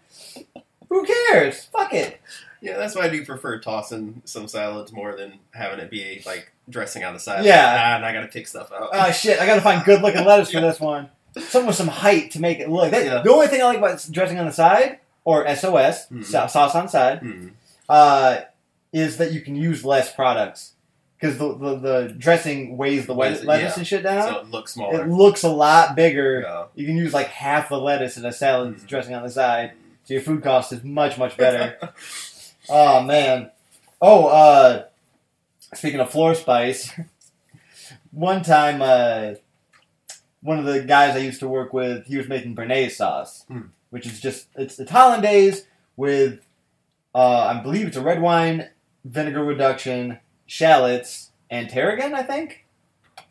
Who cares? Fuck it. yeah, that's why I do prefer tossing some salads more than having it be like dressing on the side. Yeah. Ah, and I got to take stuff out. Oh shit, I gotta find good looking lettuce for this one. Something with some height to make it look. That, Yeah. The only thing I like about dressing on the side, or SOS, Mhm. sauce on side, Hmm. uh, is that you can use less products. Because the, the, the dressing weighs the lettuce, lettuce yeah. and shit down. So it looks smaller. it looks a lot bigger. Yeah. You can use like half the lettuce in a salad Mhm. dressing on the side. So your food cost is much, much better. oh, man. Oh, uh, speaking of floor spice, one time, uh, one of the guys I used to work with, he was making béarnaise sauce, Hmm. which is just, it's, it's hollandaise with, uh, I believe it's a red wine, vinegar reduction, shallots, and tarragon, I think.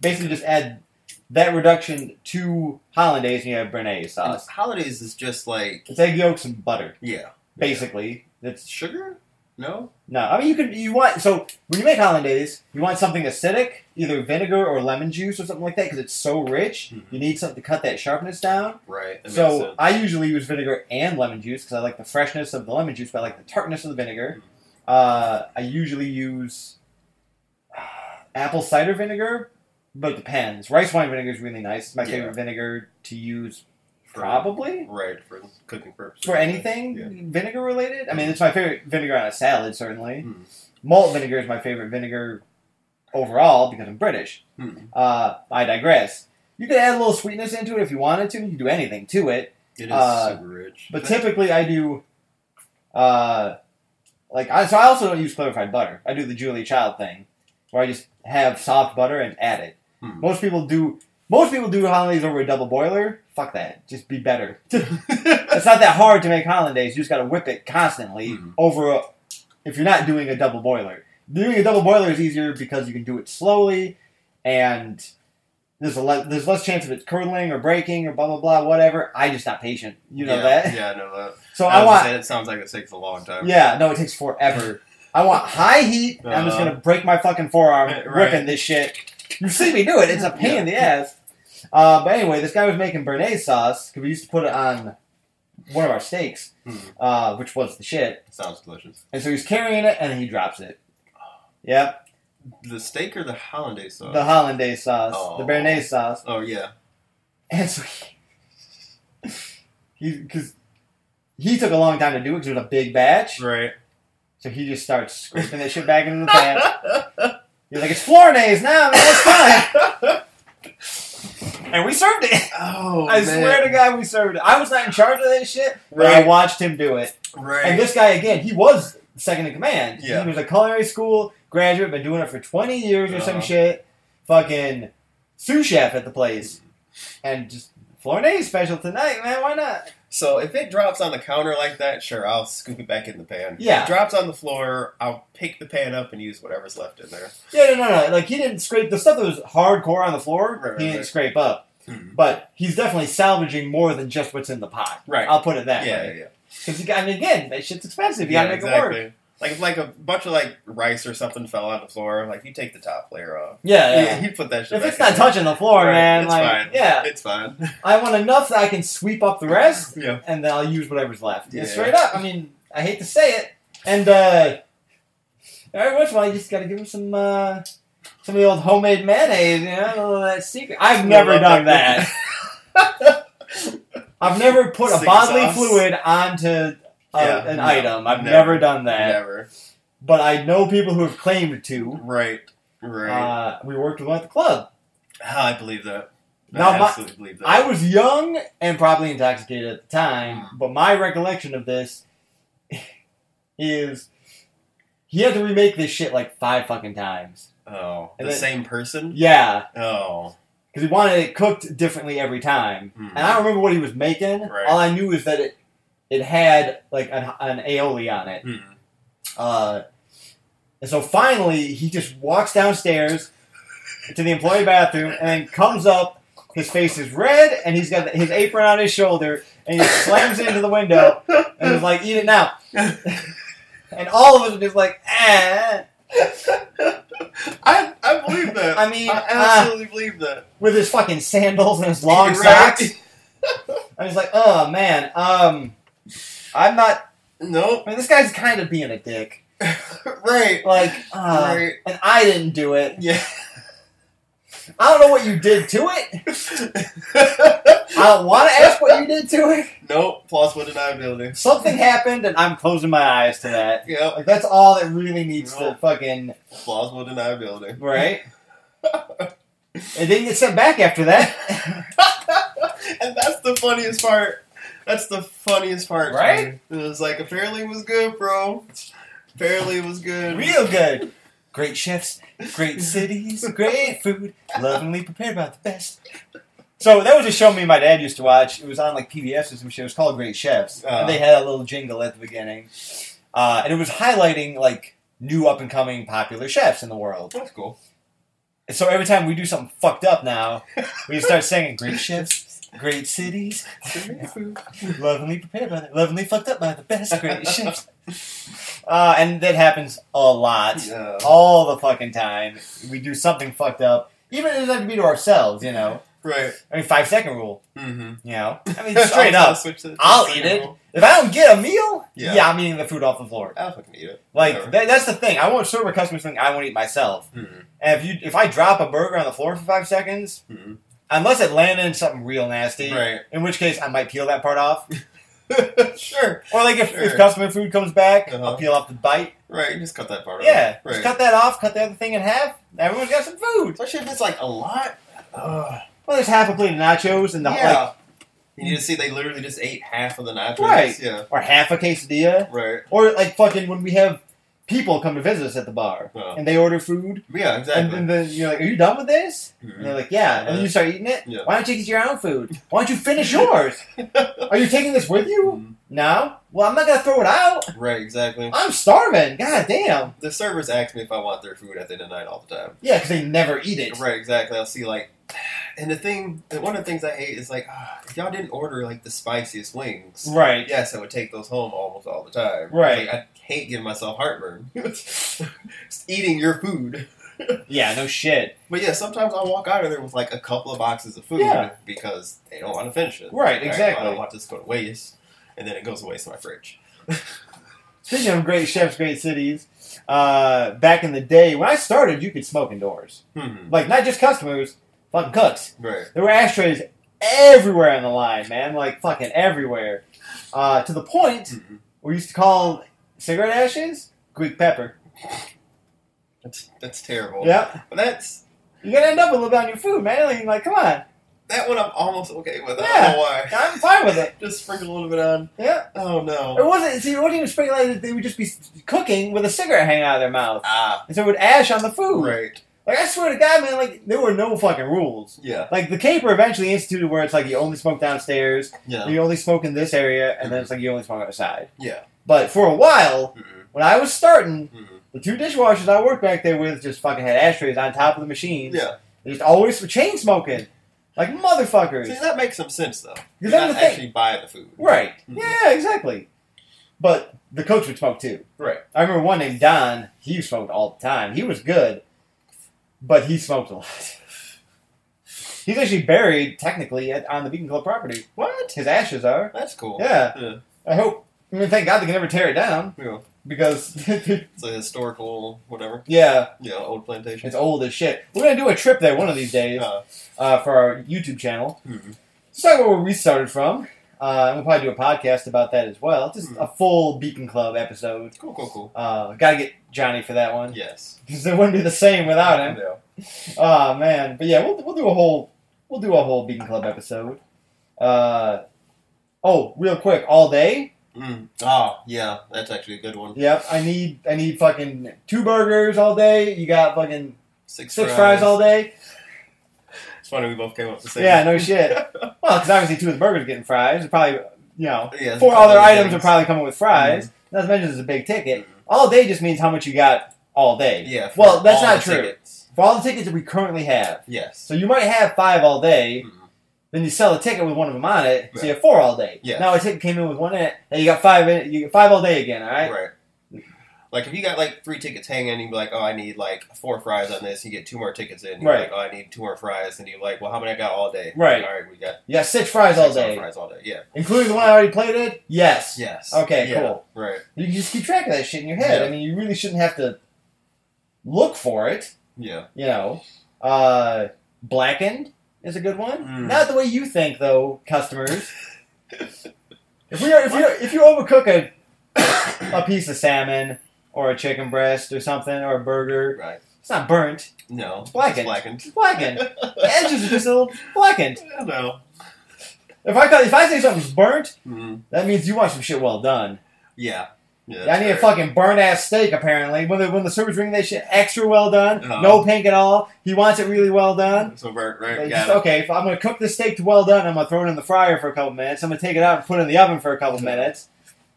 Basically, just add that reduction to hollandaise and you have béarnaise And sauce. hollandaise is just like It's egg yolks and butter, yeah. basically. It's Sugar? No. no, I mean you can you want so when you make hollandaise, you want something acidic, either vinegar or lemon juice or something like that, because it's so rich. Mhm. You need something to cut that sharpness down. Right. So. I usually use vinegar and lemon juice because I like the freshness of the lemon juice, but I like the tartness of the vinegar. Uh, I usually use apple cider vinegar, but it depends. Rice wine vinegar is really nice. It's my Yeah. favorite vinegar to use, For- probably Right for cooking purposes. for anything Yeah. vinegar related. I mean, it's my favorite vinegar on a salad, certainly. Hmm. Malt vinegar is my favorite vinegar overall because I'm British. Hmm. Uh, I digress. You could add a little sweetness into it if you wanted to. You can do anything to it. It is Uh, super rich. But typically, I do, uh, like I so I also don't use clarified butter. I do the Julia Child thing, where I just have soft butter and add it. Hmm. Most people do Most people do hollandaise over a double boiler. Fuck that. Just be better. it's not that hard to make hollandaise. You just got to whip it constantly Mhm. over. A, if you're not doing a double boiler, doing a double boiler is easier because you can do it slowly, and there's a le- there's less chance of it curdling or breaking or blah blah blah whatever. I just not patient. You know yeah, that. Yeah, I know that. So I, I want. saying, it sounds like it takes a long time. Yeah, no, it takes forever. I want high heat. I'm just gonna break my fucking forearm Right. ripping this shit. You see me do it. It's a pain in the ass. Uh, but anyway, this guy was making béarnaise sauce because we used to put it on one of our steaks, Hmm. uh, which was the shit. Sounds delicious. And so he's carrying it and he drops it. Yep, The steak or the hollandaise sauce? the hollandaise sauce, Oh. the béarnaise sauce. oh yeah. And so he, he, because he took a long time to do it because it was a big batch. Right. So he just starts scraping that shit back into the pan. He's like, it's Flornaise now, man, it's fine. and we served it. oh, I man. swear to God, we served it. I was not in charge of that shit, but I watched him do it. Right. And this guy, again, he was second in command. Yeah. He was a culinary school graduate, been doing it for 20 years or some Uh-huh. shit. Fucking sous chef at the place. And just, Flornaise special tonight, man, why not? So if it drops on the counter like that, sure, I'll scoop it back in the pan. Yeah. If it drops on the floor, I'll pick the pan up and use whatever's left in there. Yeah, no, no, no. Like, he didn't scrape, the stuff that was hardcore on the floor, Right, right, he didn't right. scrape up. Mhm. But he's definitely salvaging more than just what's in the pot. Right. I'll put it that yeah, way. yeah, yeah. Because I mean, again, that shit's expensive. You yeah, gotta make exactly. it work. Like if like a bunch of like rice or something fell on the floor, like you take the top layer off. Yeah, yeah. You, you put that shit. If it's not touching the floor, Right, man, it's like, fine. yeah, It's fine. I want enough that I can sweep up the rest, yeah. and then I'll use whatever's left. Yeah, straight up. I mean, I hate to say it, and uh, every once in a while, you just gotta give him some uh, some of the old homemade mayonnaise. You know, a little of that secret. I've never done that. that. I've never put a bodily sauce. fluid onto Yeah, an no, item. I've never. never done that. Never. but I know people who have claimed to. Right. Right. Uh, we worked with one at the club. Ah, I believe that. Now, I my- believe that. I was young and probably intoxicated at the time, but my recollection of this is he had to remake this shit like five fucking times. oh, And the then- same person. Yeah, Oh. because he wanted it cooked differently every time. Hmm. And I don't remember what he was making. Right. All I knew is that it it had like an, an aioli on it. Hmm. Uh, and so finally, he just walks downstairs to the employee bathroom and then comes up. His face is red, and he's got his apron on his shoulder, and he slams it into the window and is like, "Eat it now." And all of us are just like, "Ah." I I believe that. I mean, I uh, absolutely believe that. with his fucking sandals and his long Right. socks. I was like, "Oh man, um, I'm not." Nope. I mean, this guy's kind of being a dick. right. Like, uh, Right. and I didn't do it. Yeah. I don't know what you did to it. I don't want to ask what you did to it. nope. Plausible deniability. Something happened, and I'm closing my eyes to that. Yep. Like that's all that really needs to fucking Plausible deniability. right. It didn't get sent back after that, and that's the funniest part. That's the funniest part, Right? It was like apparently it was good, bro. Apparently it was good. real good. Great chefs, great cities, great food, lovingly prepared by the best. So that was a show me and my dad used to watch. It was on like PBS or some shit. It was called Great Chefs, Uh. and they had a little jingle at the beginning, uh, and it was highlighting like new up and coming popular chefs in the world. That's cool. So every time we do something fucked up now, we start singing great chefs, great cities, lovingly prepared by the, lovingly fucked up by the best great chefs. Uh, and that happens a lot. Yeah. All the fucking time. We do something fucked up. Even if it doesn't to be to ourselves, you know. Right. I mean, five second rule, Mm-hmm. you know. I mean, straight up. Switch to- I'll eat it. rule. If I don't get a meal, Yeah. yeah, I'm eating the food off the floor. I'll fucking eat it. Like that, that's the thing. I won't serve a customer something I won't eat myself. Mhm. And if you if I drop a burger on the floor for five seconds, Mhm. Unless it landed in something real nasty, Right. in which case I might peel that part off. sure. Or like if, if customer food comes back, Uh-huh. I'll peel off the bite. Right. Just cut that part Yeah, off. Right. just cut that off, cut the other thing in half. Everyone's got some food. Especially if it's like a lot. Ugh. Well, there's half a plate of nachos and the yeah. like, you need to see they literally just ate half of the nachos. Right. Yeah. or half a quesadilla, Right. or like fucking when we have people come to visit us at the bar, Oh. and they order food, Yeah, and, exactly. and then you're like, "Are you done with this?" And Mhm. they're like, "Yeah," and then you start eating it. Yeah. Why don't you get your own food? Why don't you finish yours? Are you taking this with you? Mhm. No. Well, I'm not gonna throw it out. Right, exactly. I'm starving. God damn. The servers ask me if I want their food at the end of the night all the time. Yeah, because they never eat it. Right, exactly. I'll see like, and the thing, one of the things I hate is like, ah, if y'all didn't order like the spiciest wings, Right. yes, I would take those home almost all the time. Right. Like, I hate giving myself heartburn. Just eating your food. Yeah. No shit. But yeah, sometimes I'll walk out of there with like a couple of boxes of food Yeah. because they don't want to finish it. Right, Like, exactly. I don't want this to go to waste, and then it goes to waste in my fridge. Speaking of great chefs, great cities, uh, back in the day when I started, you could smoke indoors. Hmm. Like not just customers, fucking cooks. Right. There were ashtrays everywhere on the line, man. Like fucking everywhere. Uh, to the point Mhm. we used to call cigarette ashes Greek pepper. That's that's terrible. Yeah. But that's You gotta end up with a little bit on your food, man. Like, like, come on. that one. I'm almost okay with. I Yeah. don't know why. I'm fine with it. Just sprinkle a little bit on. Yeah. Oh no. It wasn't, see, it wasn't even speculated that they would just be cooking with a cigarette hanging out of their mouth. Ah. And so it would ash on the food. Right. Like, I swear to God, man, like, there were no fucking rules. Yeah. Like, the caper eventually instituted where it's like you only smoke downstairs, Yeah. you only smoke in this area, and then it's like you only smoke outside. Yeah. But for a while, Mhm. when I was starting, Mhm. the two dishwashers I worked back there with just fucking had ashtrays on top of the machines. Yeah. They just always chain smoking. Like motherfuckers. See, that makes some sense though. You're that's the thing. actually buying the food. Right. Mhm. Yeah, exactly. But the coach would smoke too. Right. I remember one named Don. He smoked all the time. He was good, but he smoked a lot. He's actually buried technically at, on the Beacon Club property. What? His ashes are. That's cool. Yeah. Yeah. I hope. I mean, thank God they can never tear it down Yeah. because, It's a historical whatever. yeah, Yeah. Old plantation. it's old as shit. We're gonna do a trip there one of these days Uh, uh, for our YouTube channel. mhm. Let's talk about where we started from. Uh, and we'll probably do a podcast about that as well. Just Hmm. a full Beacon Club episode. Cool. Cool. Cool. Uh, gotta get Johnny for that one Yes. because it wouldn't be the same without him. Yeah. Oh man, but yeah, we'll, we'll do a whole we'll do a whole Beacon Club episode. Uh, oh, real quick, all day. Mm. Oh, yeah. That's actually a good one. Yep, I need I need fucking two burgers all day. You got fucking Six, six fries, all day. It's funny we both came up with the same. Yeah, no shit. Well, because obviously two of the burgers are getting fries. Probably you know Yeah, four other items things. are probably coming with fries. Not to mention it's a big ticket. All day just means how much you got all day. Yeah. Well, that's not true. tickets. For all the tickets that we currently have. Yes. So you might have five all day, Mhm. Then you sell a ticket with one of them on it, so Right. you have four all day. Yeah. Now a ticket came in with one in it, and you got five in it, you get five all day again, alright? Right. Like if you got like three tickets hanging, you'd be like, "Oh, I need like four fries on this." You get two more tickets in. You're Right. like, "Oh, I need two more fries," and you're like, "Well, how many I got all day?" Right. All right, we got You got six fries all six more day. Fries all day. Yeah. Including the one I already plated? Yes. Yes. Okay, Yeah. cool. Right. You can just keep track of that shit in your head. Yeah. I mean, you really shouldn't have to look for it, Yeah. you know. Uh, blackened is a good one. Mm. Not the way you think, though, customers. if we are, if you if you overcook a a piece of salmon or a chicken breast or something or a burger, Right. it's not burnt. No. blackened. It's blackened. It's blackened. the edges are just a little blackened. no. If I if I say something's burnt, Mm. that means you want some shit well done. Yeah. Yeah. I need a fucking burnt ass steak. Apparently, when the when the servers bring that shit extra well done, Uh-huh. no pink at all. He wants it really well done. So burnt, right? Got just, okay, if I'm gonna cook this steak to well done, I'm gonna throw it in the fryer for a couple minutes. I'm gonna take it out and put it in the oven for a couple minutes.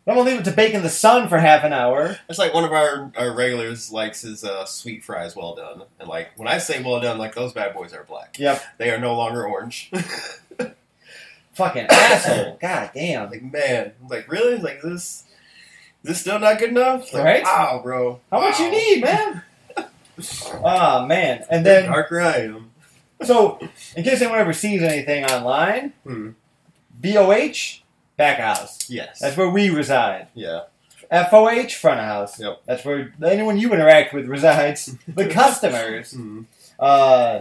I'm gonna leave it to bake in the sun for half an hour. It's like one of our, our regulars likes his uh, sweet fries well done, and like when I say well done, like those bad boys are black. Yep. They are no longer orange. Fucking asshole. God damn. like man, like really, like this is this still not good enough? Like, Right? Wow, bro. How much you need, man? Ah man. And then darker I am. so in case anyone ever sees anything online, Hmm. BOH back house. Yes. That's where we reside. yeah. FOH front of house. Yep. That's where anyone you interact with resides. the customers. Hmm. Uh,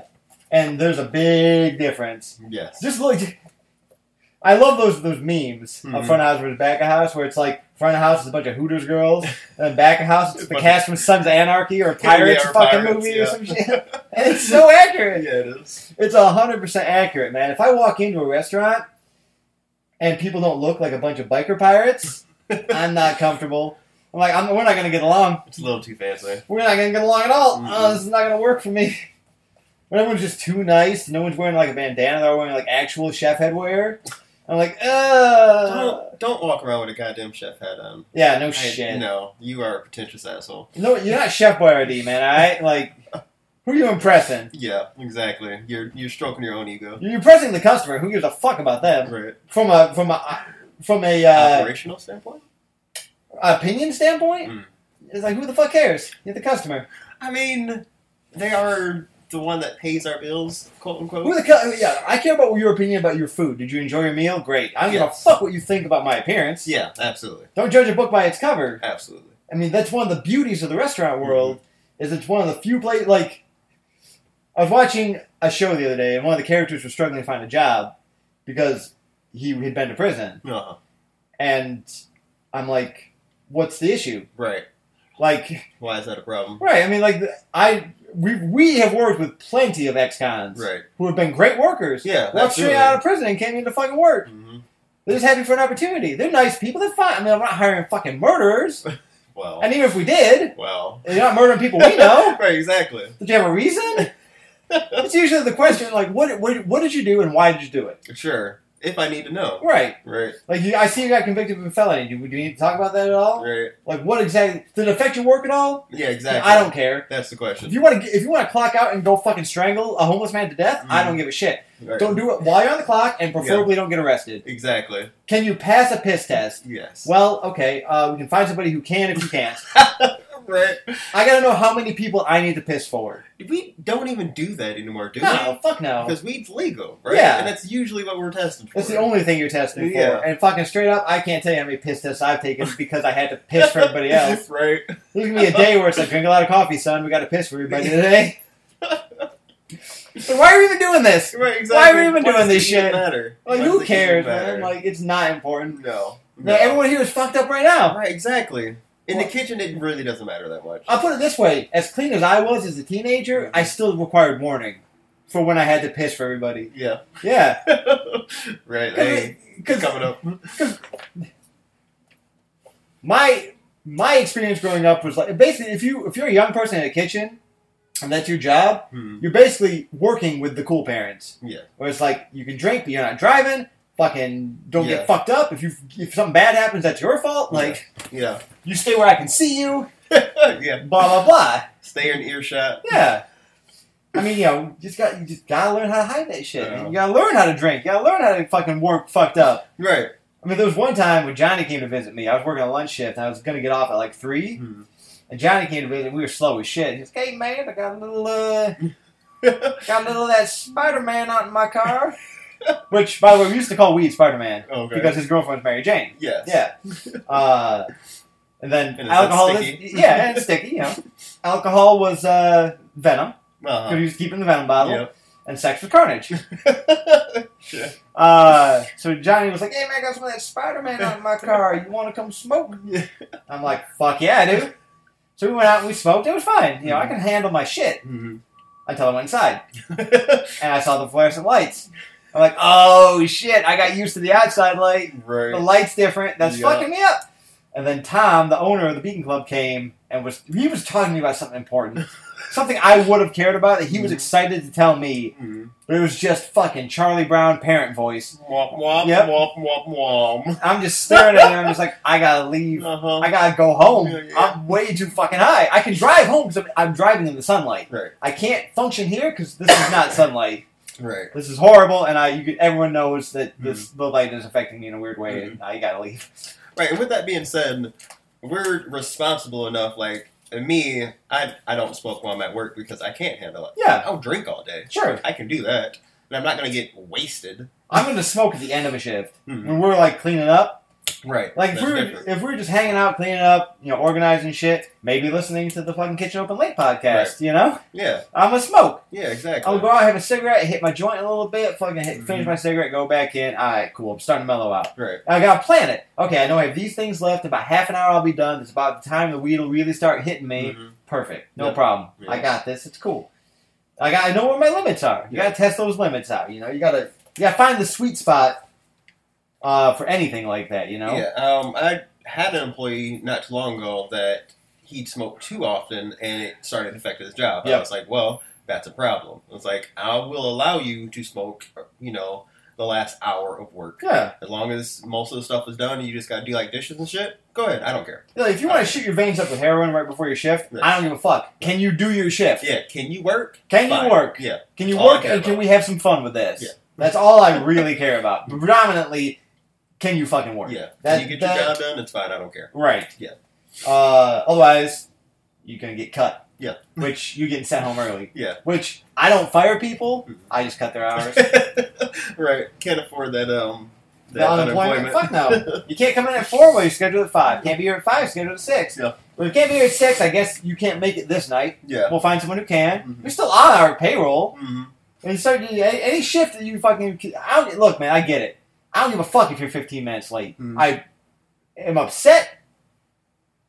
and there's a big difference. Yes. Just look. I love those those memes of Mhm. front of house versus back of house, where it's like front of house is a bunch of Hooters girls, and then back of house it's the cast from Sons of Anarchy or Pirates fucking Pirates, movie yeah. or some shit. And it's so accurate. yeah, it is. It's hundred percent accurate, man. If I walk into a restaurant and people don't look like a bunch of biker pirates, I'm not comfortable. I'm like, I'm, we're not gonna get along. It's a little too fancy. We're not gonna get along at all. Mhm. Oh, this is not gonna work for me. When everyone's just too nice, no one's wearing like a bandana, they're wearing like actual chef headwear. I'm like, uh, Don't don't walk around with a goddamn chef hat on. yeah, no I- shit. no, you are a pretentious asshole. No, you're not Chef Boyardee, man. Alright, like, who are you impressing? Yeah, exactly. You're you're stroking your own ego. You're impressing the customer. Who gives a fuck about them? Right. From a from a from a uh, Operational standpoint. opinion standpoint, Mm. it's like who the fuck cares? You're the customer. I mean, they are the one that pays our bills, quote unquote. Who the yeah? I care about your opinion about your food. Did you enjoy your meal? Great. I don't Yes. give a fuck what you think about my appearance. Yeah, absolutely, Don't judge a book by its cover. absolutely. I mean, that's one of the beauties of the restaurant Mm-hmm. world. Is it's one of the few places like I was watching a show the other day, and one of the characters was struggling to find a job because he had been to prison, Uh-huh. and I'm like, what's the issue? Right. Like, Why is that a problem? right? I mean, like, I we we have worked with plenty of ex-cons Right. who have been great workers. Yeah, walked straight out of prison and came into fucking work. hmm They're just happy for an opportunity. They're nice people. They're fine. I mean, I'm not hiring fucking murderers. Well. And even if we did, well. you're not murdering people we know. right. Exactly. Did you have a reason? It's usually the question, like, what, what, what did you do and why did you do it? Sure. If I need to know. Right. Right. Like, you, I see you got convicted of a felony. Do, we- do you need to talk about that at all? Right. Like, what exactly did it affect your work at all? Yeah. Exactly. I don't care. That's the question. If you want to, if you want to clock out and go fucking strangle a homeless man to death, I Mhm. don't give a shit. Right. Don't do it while you're on the clock, and preferably don't get arrested. Exactly. Can you pass a piss test? Yes. Well, okay, uh, we can find somebody who can if you can't. right. I gotta know how many people I need to piss for. We don't even do that anymore, do No, fuck no. we? Because weed's legal, right? Yeah. And that's usually what we're testing for. That's the only thing you're testing for. Yeah. And fucking straight up, I can't tell you how many piss tests I've taken because I had to piss for everybody else. right. There's gonna be a day where it's like, drink a lot of coffee, son. We gotta piss for everybody today. so why are we even doing this? Right. Exactly. Why are we even What doing this shit? Matter? Like, What who does it even cares, man? Like, it's not important. no. Now, everyone here is fucked up right now. Right. Exactly. In Well- the kitchen, it really doesn't matter that much. I'll put it this way: as clean as I was as a teenager, I still required warning for when I had to piss for everybody. Yeah. Yeah, right. Hey, because coming up. my my experience growing up was like basically if you if you're a young person in a kitchen and that's your job, Hmm. you're basically working with the cool parents. Yeah. Where it's like you can drink, but you're not driving. Fucking don't Yeah. get fucked up. If you if something bad happens, that's your fault. Like Yeah. you stay where I can see you. yeah. Blah blah blah. Stay in earshot. Yeah. I mean, you know, you just got you just gotta learn how to hide that shit. Yeah. You gotta learn how to drink. You gotta learn how to fucking work fucked up. Right. I mean, there was one time when Johnny came to visit me. I was working a lunch shift. And I was gonna get off at like three, Hmm. and Johnny came to visit. We were slow as shit. He was, "Hey man, I got a little uh, got a little of that Spider Man out in my car." Which, by the way, we used to call weed Spider Man okay. because his girlfriend was Mary Jane. yes. Yeah. Uh, and then And alcohol is yeah, and it's sticky. You know, alcohol was uh, venom. Uh-huh. Because he was keeping the venom bottle, Yep. and sex was carnage. Sure. Uh, so Johnny was like, "Hey man, I got some of that Spider Man out in my car. You want to come smoke?" Yeah. I'm like, "Fuck yeah, I do." So we went out and we smoked. It was fine. You know, I can handle my shit Mhm. until I went inside and I saw the fluorescent lights. I'm like, "Oh shit! I got used to the outside light. The light's different. That's Yeah. fucking me up." And then Tom, the owner of the Beacon Club, came and was he was talking to me about something important, something I would have cared about that he was Mhm. excited to tell me, Mhm. but it was just fucking Charlie Brown parent voice. Womp womp Yep. womp womp womp. I'm just staring at him. I'm just like, I gotta leave. Uh-huh. I gotta go home. Yeah, yeah. I'm way too fucking high. I can drive home because I'm, I'm driving in the sunlight. Right. I can't function here because this is not sunlight. Right. This is horrible, and I you could, everyone knows that this Mm-hmm. the light is affecting me in a weird way, and I gotta leave. Right. And with that being said, we're responsible enough. Like me, I I don't smoke while I'm at work because I can't handle it. Yeah, I'll drink all day. sure. I can do that, and I'm not gonna get wasted. I'm gonna smoke at the end of a shift Mhm. when we're like cleaning up. Right. Like if That's we were different. if we were just hanging out, cleaning up, you know, organizing shit, maybe listening to the fucking Kitchen Open Late podcast. Right. You know, Yeah. I'm gonna smoke. Yeah. Exactly. I'll go out, have a cigarette, hit my joint a little bit, fucking hit, finish Mhm. my cigarette, go back in. All right, cool. I'm starting to mellow out. Right. I gotta plan it. Okay, I know I have these things left. About half an hour, I'll be done. It's about the time the weed will really start hitting me. Mhm. Perfect. No Yeah. problem. Yeah. I got this. It's cool. I got. I know where my limits are. You Yeah. gotta test those limits out. You know, you gotta. You gotta find the sweet spot. Uh, for anything like that, you know. Yeah. Um. I had an employee not too long ago that he'd smoke too often and it started to affect his job. I was like, well, that's a problem. I was like, I will allow you to smoke, you know, the last hour of work. Yeah. As long as most of the stuff is done and you just got to do like dishes and shit, go ahead. I don't care. Like, if you want to shoot your veins up with heroin right before your shift, Yeah. I don't give a fuck. Can you do your shift? Yeah, can you work? Can Fine. you work? Yeah. Can you All work and can we have some fun with this? Yeah. That's all I really care about. Predominantly, can you fucking work? Yeah. That- can you get your job done? It's fine. I don't care. Right. Yeah. Uh, otherwise, you're gonna get cut. Yeah. Which you're getting sent home early. Yeah. Which I don't fire people. Mhm. I just cut their hours. right. Can't afford that um the that unemployment. Fuck no. You can't come in at four. Well, you schedule at five. Can't be here at five. Schedule at six. Yeah. Well, if you can't be here at six, I guess you can't make it this night. yeah. We'll find someone who can. Mhm. You're still on our payroll. Mm-hmm. And so any, any shift that you fucking I don't, look, man, I get it. I don't give a fuck if you're 15 minutes late. Mhm. I am upset,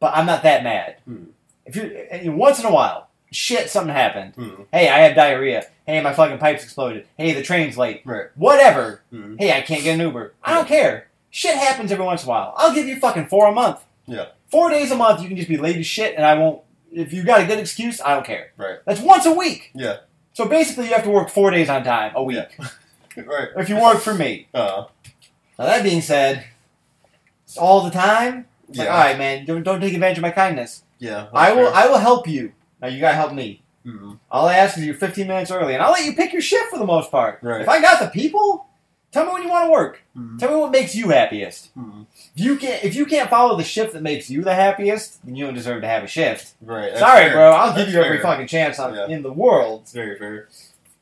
but I'm not that mad. Mhm. If you once in a while, shit, something happened. hmm Hey, I have diarrhea. Hey, my fucking pipes exploded. Hey, the train's late. Right. Whatever. hmm Hey, I can't get an Uber. I don't care. Shit happens every once in a while. I'll give you fucking four a month. Yeah. Four days a month, you can just be late as shit, and I won't. If you got a good excuse, I don't care. Right. That's once a week. Yeah. So basically, you have to work four days on time a week Right. if you work for me. Uh, Now that being said, it's all the time. It's like, Yeah. all right, man, don't, don't take advantage of my kindness. yeah. I will. I will help you. Now you gotta help me. hmm All I ask is you're 15 minutes early, and I'll let you pick your shift for the most part. Right. If I got the people, tell me when you want to work. hmm Tell me what makes you happiest. hmm If you can't, if you can't follow the shift that makes you the happiest, then you don't deserve to have a shift. Right. that's Sorry, fair. bro. I'll give That's you every fucking chance on, Yeah. in the world. It's very fair.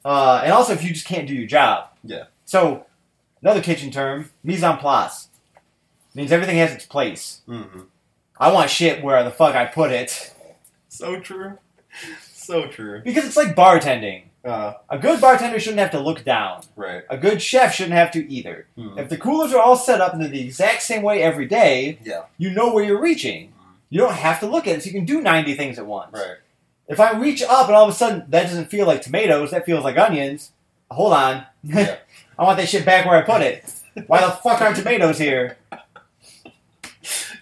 Uh, and also, if you just can't do your job. Yeah. So, another kitchen term, mise en place, means everything has its place. hmm I want shit where the fuck I put it So true. So true. because it's like bartending. Uh, A good bartender shouldn't have to look down. right. A good chef shouldn't have to either. Mhm. If the coolers are all set up in the exact same way every day, Yeah. you know where you're reaching. You don't have to look at it, so you can do 90 things at once. Right. If I reach up and all of a sudden that doesn't feel like tomatoes, that feels like onions, hold on. Yeah. I want that shit back where I put it. Why the fuck aren't tomatoes here?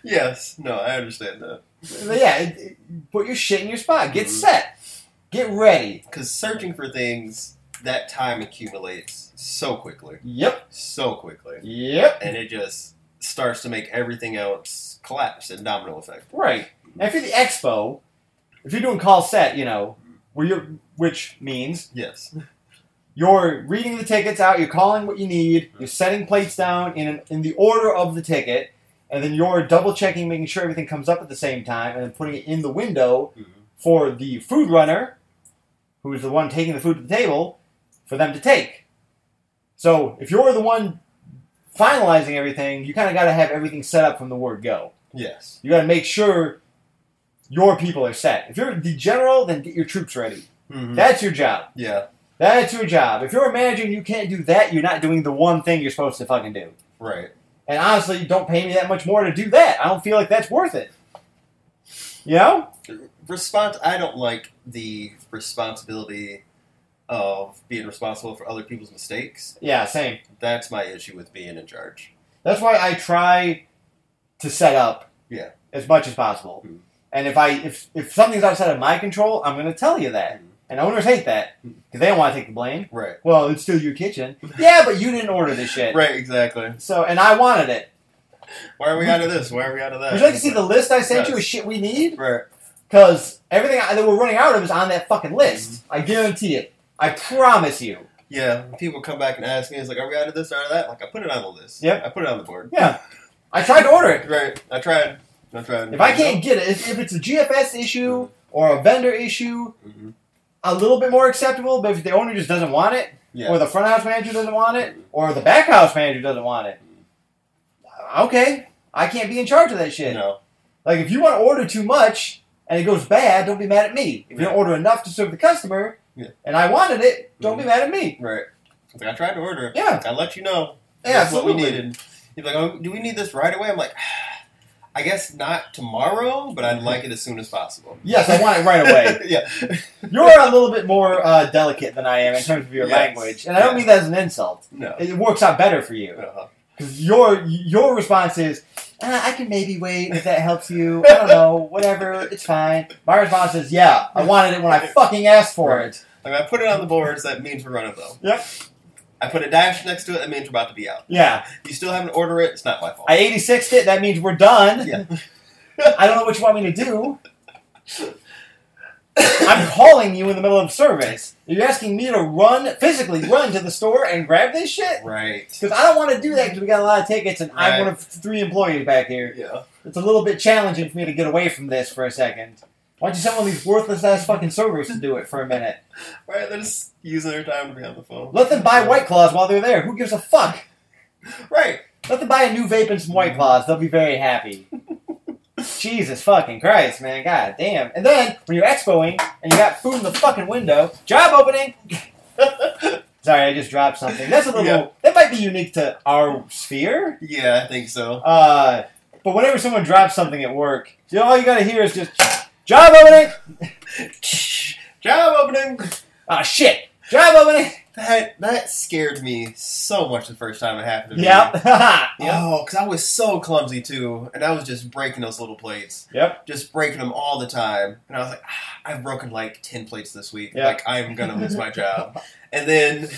Yes. No, I understand that. But yeah, it, it- put your shit in your spot. Get Mhm. set. Get ready. Because searching for things, that time accumulates so quickly. Yep. So quickly. Yep. And it just starts to make everything else collapse and domino effect. Right. And if you're the expo, if you're doing call set, you know, where you're, which means Yes. You're reading the tickets out, you're calling what you need, you're setting plates down in an, in the order of the ticket, and then you're double checking, making sure everything comes up at the same time, and then putting it in the window Mhm. for the food runner, who is the one taking the food to the table, for them to take. So if you're the one finalizing everything, you kind of got to have everything set up from the word go. Yes. You got to make sure your people are set. If you're the general, then get your troops ready. Mhm. That's your job. yeah. That's your job. If you're a manager and you can't do that, you're not doing the one thing you're supposed to fucking do. Right. And honestly, you don't pay me that much more to do that. I don't feel like that's worth it. You know? Respons- I don't like the responsibility of being responsible for other people's mistakes. Yeah, same. That's my issue with being in charge. That's why I try to set up Yeah. as much as possible. Mhm. And if I if if something's outside of my control, I'm going to tell you that. Mhm. And owners hate that because they don't want to take the blame. Right. Well, it's still your kitchen. yeah, but you didn't order this shit. Right, exactly. So, and I wanted it. Why are we out of this? Why are we out of that? Would you like to see the list I sent you Yes. of shit we need? Right. Because everything I, that we're running out of is on that fucking list. I guarantee it. I promise you. Yeah, people come back and ask me, it's like, are we out of this, out of that? Like, I put it on the list. Yep. I put it on the board. Yeah. I tried to order it. Right. I tried. I tried. If I can't get it, if, if it's a GFS issue or a vendor issue, Mhm. A little bit more acceptable. But if the owner just doesn't want it, Yeah. or the front house manager doesn't want it, or the back house manager doesn't want it, okay, I can't be in charge of that shit. No. Like if you want to order too much and it goes bad, don't be mad at me. If you don't order enough to serve the customer, Yeah. and I wanted it, don't be Mhm. mad at me. Right. Like, I tried to order it. Yeah. I let you know. Yeah, That's what we absolutely. needed. He's like, oh, do we need this right away? I'm like, I guess not tomorrow, but I'd like it as soon as possible. Yes, I want it right away. yeah. You're a little bit more uh, delicate than I am in terms of your Yes. language, and I don't mean that as an insult. No. It works out better for you Uh-huh. because your your response is, uh, I can maybe wait if that helps you. I don't know, whatever, it's fine. My response is, yeah, I wanted it when I fucking asked for it. I, Like I put it on the boards, that means we're running low. Yep. I put a dash next to it, that means we're about to be out. Yeah, You still haven't ordered it, it's not my fault. I 86'd it, that means we're done. Yeah. I don't know what you want me to do. I'm calling you in the middle of service. You're asking me to run, physically run to the store and grab this shit? right. Because I don't want to do that because we got a lot of tickets and I'm one of three employees back here. Yeah. It's a little bit challenging for me to get away from this for a second. Why don't you send one of these worthless ass fucking servers to do it for a minute? Right, they're just using their time to be on the phone. Let them buy White Claws while they're there. Who gives a fuck? Right. Let them buy a new vape and some White Claws. They'll be very happy. Jesus fucking Christ, man. God damn. And then, when you're expoing and you got food in the fucking window, job opening! Sorry, I just dropped something. That's a little. Yeah. That might be unique to our sphere. yeah, I think so. Uh, but whenever someone drops something at work, you know, all you gotta hear is just job opening. Job opening. Ah, shit. Job opening. That that scared me so much the first time it happened to me. Yep. yep. Oh, because I was so clumsy too, and I was just breaking those little plates, Yep. just breaking them all the time. And I was like, ah, I've broken like ten plates this week. Yeah. Like I'm gonna lose my job. And then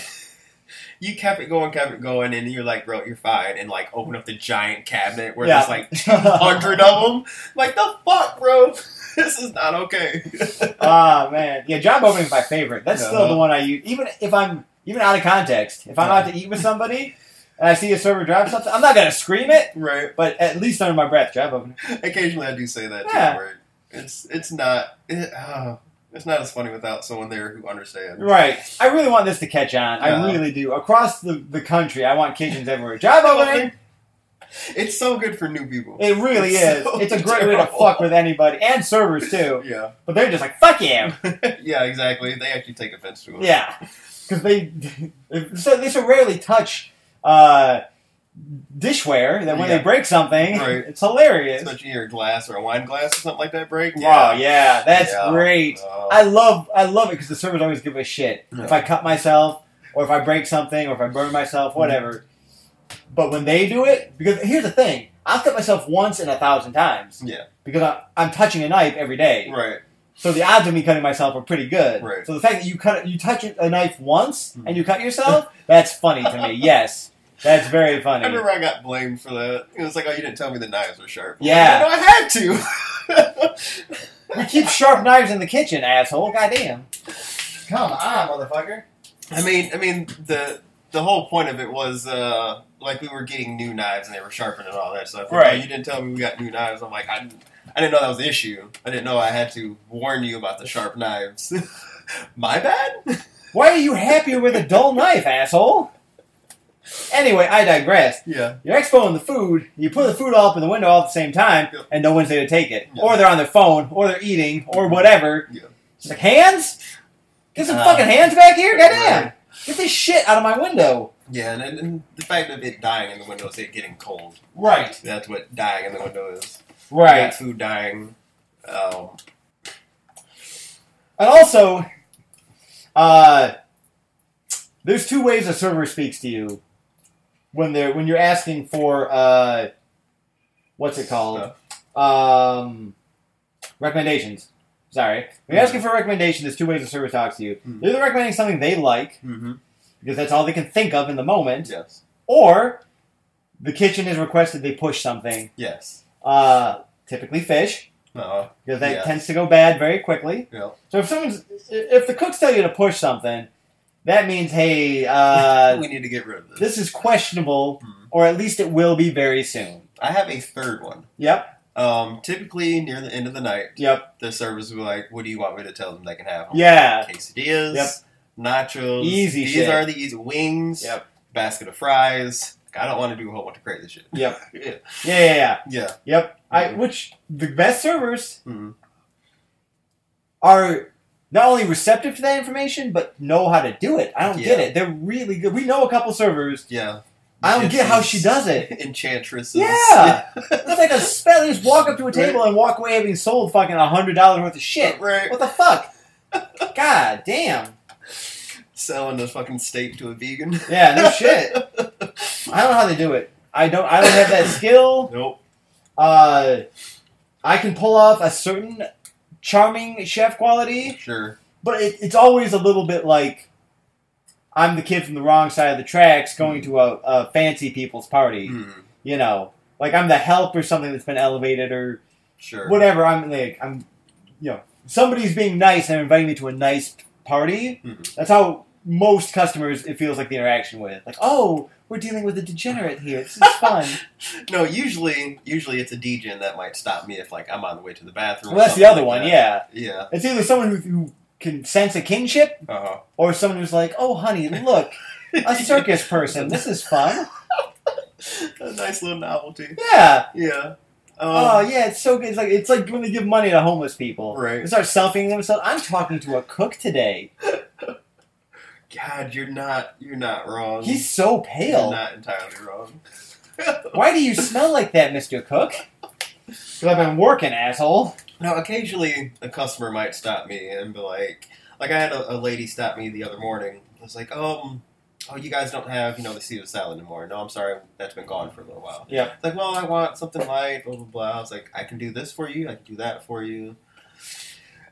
you kept it going, kept it going, and you're like, bro, you're fine. And like open up the giant cabinet where Yeah. there's like hundred of them. Like the fuck, bro. This is not okay. Ah man, yeah, job opening is my favorite. That's still Uh-huh. the one I use. Even if I'm even out of context, if I'm out to eat with somebody and I see a server drop something, I'm not gonna scream it, right. but at least under my breath, job opening. Occasionally, I do say that too. Yeah. Where it's it's not it, uh, it's not as funny without someone there who understands. Right. I really want this to catch on. I really do. Across the, the country, I want kitchens everywhere. Job opening. It's so good for new people. It really It's is. so It's a great way to fuck with anybody and servers too. yeah, But they're just like fuck you. yeah, exactly. They actually take offense to it. Yeah, because they so they so rarely touch uh, dishware that when Yeah. they break something, Right. it's hilarious. Especially your glass or a wine glass or something like that break. Wow, yeah, that's Yeah. great. Oh. I love I love it because the servers always give a shit Yeah. if I cut myself or if I break something or if I burn myself, whatever. But when they do it, because here's the thing, I'll cut myself once in a thousand times. Yeah. Because I, I'm touching a knife every day. right. So the odds of me cutting myself are pretty good. Right. So the fact that you cut you touch a knife once Mhm. and you cut yourself, that's funny to me. Yes, that's very funny. I remember I got blamed for that. It was like, oh, you didn't tell me the knives were sharp. Yeah. no, I had to. We keep sharp knives in the kitchen, asshole. Goddamn. Come on, motherfucker. I mean, I mean the the whole point of it was uh, like we were getting new knives and they were sharpened and all that stuff. Like, Right. "Oh, you didn't tell me we got new knives. I'm like, I, didn't- I didn't know that was the issue. I didn't know I had to warn you about the sharp knives. My bad. Why are you happier with a dull knife, asshole? Anyway, I digress. yeah. You're expoing the food, you put the food all up in the window all at the same time, Yep. and no one's there to take it. Yeah. Or they're on their phone, or they're eating, or whatever. Yeah. It's like, hands? Get some Uh, fucking hands back here? Goddamn! Right. Get this shit out of my window. Yeah, and, and the fact of it dying in the window is it getting cold. Right. That's what dying in the window is. Right. food dying. Um, And also, uh, there's two ways a server speaks to you when they're when you're asking for uh, what's it called? Um, recommendations. Sorry, when you're asking for a recommendation, there's two ways a server talks to you. Mhm. They're either recommending something they like mm-hmm. because that's all they can think of in the moment, Yes. or the kitchen has requested they push something. Yes. Uh, typically fish Uh, because that Yeah. tends to go bad very quickly. yeah. So if someone's if the cooks tell you to push something, that means hey, uh, we need to get rid of this. this is questionable, Mhm. or at least it will be very soon. I have a third one. Yep, Um, typically near the end of the night, yep, the servers will be like, "What do you want me to tell them they can have?" yeah, quesadillas, Yep. nachos. Easy These shit. are the easy wings. Yep. Basket of fries. I don't want to do a whole bunch of crazy shit. yep, Yeah. yeah, yeah, yeah, Yeah. yep. I Mhm. which the best servers Mhm. are not only receptive to that information, but know how to do it. I don't get it. They're really good. We know a couple servers. Yeah. I don't get how she does it. Enchantresses. Yeah. It's like a spell. They just walk up to a table and walk away having sold fucking a hundred dollars worth of shit. right. What the fuck? God damn. Selling a fucking steak to a vegan. Yeah, no shit. I don't know how they do it. I don't. I don't have that skill. Nope. Uh, I can pull off a certain charming chef quality, Sure. but it, it's always a little bit like I'm the kid from the wrong side of the tracks going to a, a fancy people's party. Mm, You know, like I'm the help or something that's been elevated or sure. whatever. I'm like I'm, you know, somebody's being nice and inviting me to a nice party. Mhm. That's how most customers it feels like the interaction with. Like, oh, we're dealing with a degenerate here. This is fun. No, usually, usually it's a DJ that might stop me if like I'm on the way to the bathroom. well, that's the other like one. that. Yeah, Yeah. it's either someone who, who can sense a kinship Uh or someone who's like, oh, honey, look, a circus person. This is fun. a nice little novelty. Yeah. Yeah. Um, Oh yeah, it's so good. It's like it's like when they give money to homeless people. Right. They start selfieing themselves. I'm talking to a cook today. God, you're not. You're not wrong. He's so You're pale. not entirely wrong. Why do you smell like that, Mister Cook? Because I've been working, asshole. Now, occasionally a customer might stop me and be like, like I had a, a lady stop me the other morning. I was like, um, oh, you guys don't have, you know, the Caesar salad anymore. No, I'm sorry, that's been gone for a little while. Yeah. It's like, well, I want something light, blah blah blah. I was like, I can do this for you. I can do that for you.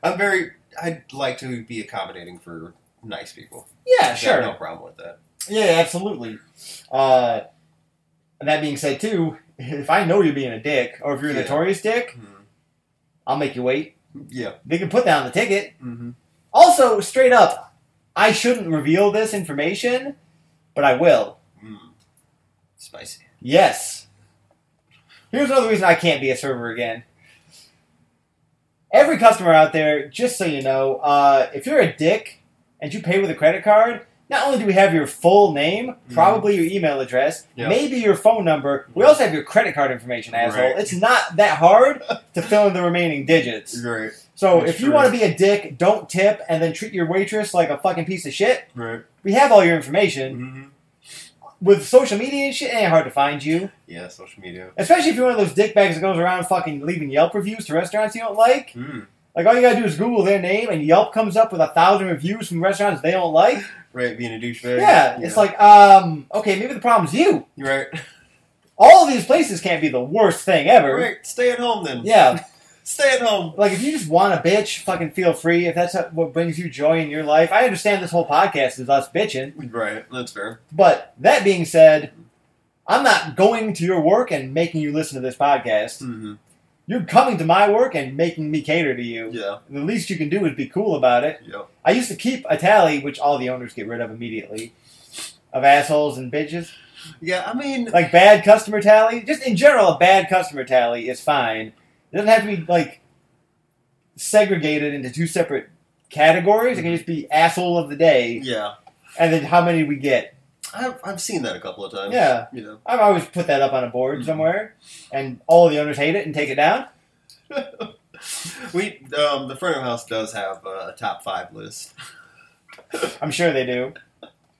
I'm very. I'd like to be accommodating for nice people. Yeah, sure. no problem with that. Yeah, absolutely. Uh, and that being said, too, if I know you're being a dick, or if you're a Yeah. notorious dick, Mhm. I'll make you wait. Yeah. They can put down the ticket. Mm-hmm. Also, straight up, I shouldn't reveal this information, but I will. Mm. Spicy. Yes. Here's another reason I can't be a server again. Every customer out there, just so you know, uh, if you're a dick and you pay with a credit card, not only do we have your full name, probably your email address, Yeah. maybe your phone number, we also have your credit card information, asshole. Right. It's not that hard to fill in the remaining digits. Right. So That's if you true. want to be a dick, don't tip and then treat your waitress like a fucking piece of shit. Right. We have all your information. Mm-hmm. With social media and shit, it ain't hard to find you. Yeah. Social media. Especially if you're one of those dickbags that goes around fucking leaving Yelp reviews to restaurants you don't like. Mm. Like all you gotta do is Google their name and Yelp comes up with a thousand reviews from restaurants they don't like. Right. Being a douchebag. Yeah, it's like, um, okay, maybe the problem's you. Right. All of these places can't be the worst thing ever. Right. Stay at home then. Yeah, Stay at home. like if you just want a bitch, fucking feel free. If that's what brings you joy in your life, I understand this whole podcast is us bitching. Right. That's fair. But that being said, I'm not going to your work and making you listen to this podcast. Mm-hmm. You're coming to my work and making me cater to you. Yeah. The least you can do is be cool about it. Yep. I used to keep a tally, which all the owners get rid of immediately, of assholes and bitches. Yeah. I mean. Like bad customer tally. Just in general, a bad customer tally is fine. It doesn't have to be like segregated into two separate categories. It can mm-hmm. just be asshole of the day, Yeah. and then how many we get. I've I've seen that a couple of times. Yeah, You know. I've always put that up on a board Mhm. somewhere, and all the owners hate it and take it down. we um the front of house does have uh, a top five list. I'm sure they do.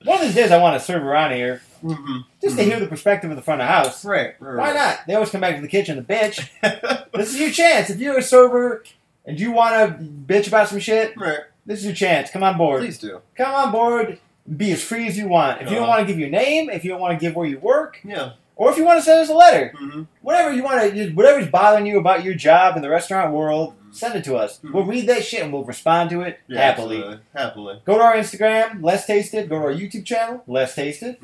One of these days, I want to serve around here Mm-hmm. just to hear the perspective of the front of house. Right. right Why not? They always come back to the kitchen, the bitch. This is your chance. If you're a server and you want to bitch about some shit, right. this is your chance. Come on board. Please do. Come on board. Be as free as you want. If you don't Uh-huh. want to give your name, if you don't want to give where you work, Yeah. or if you want to send us a letter, Mm-hmm. whatever you want to, whatever's bothering you about your job in the restaurant world, send it to us. Mhm. We'll read that shit and we'll respond to it Yeah, happily. absolutely. Happily. Go to our Instagram, Less Tasted. Go to our YouTube channel, Less Tasted.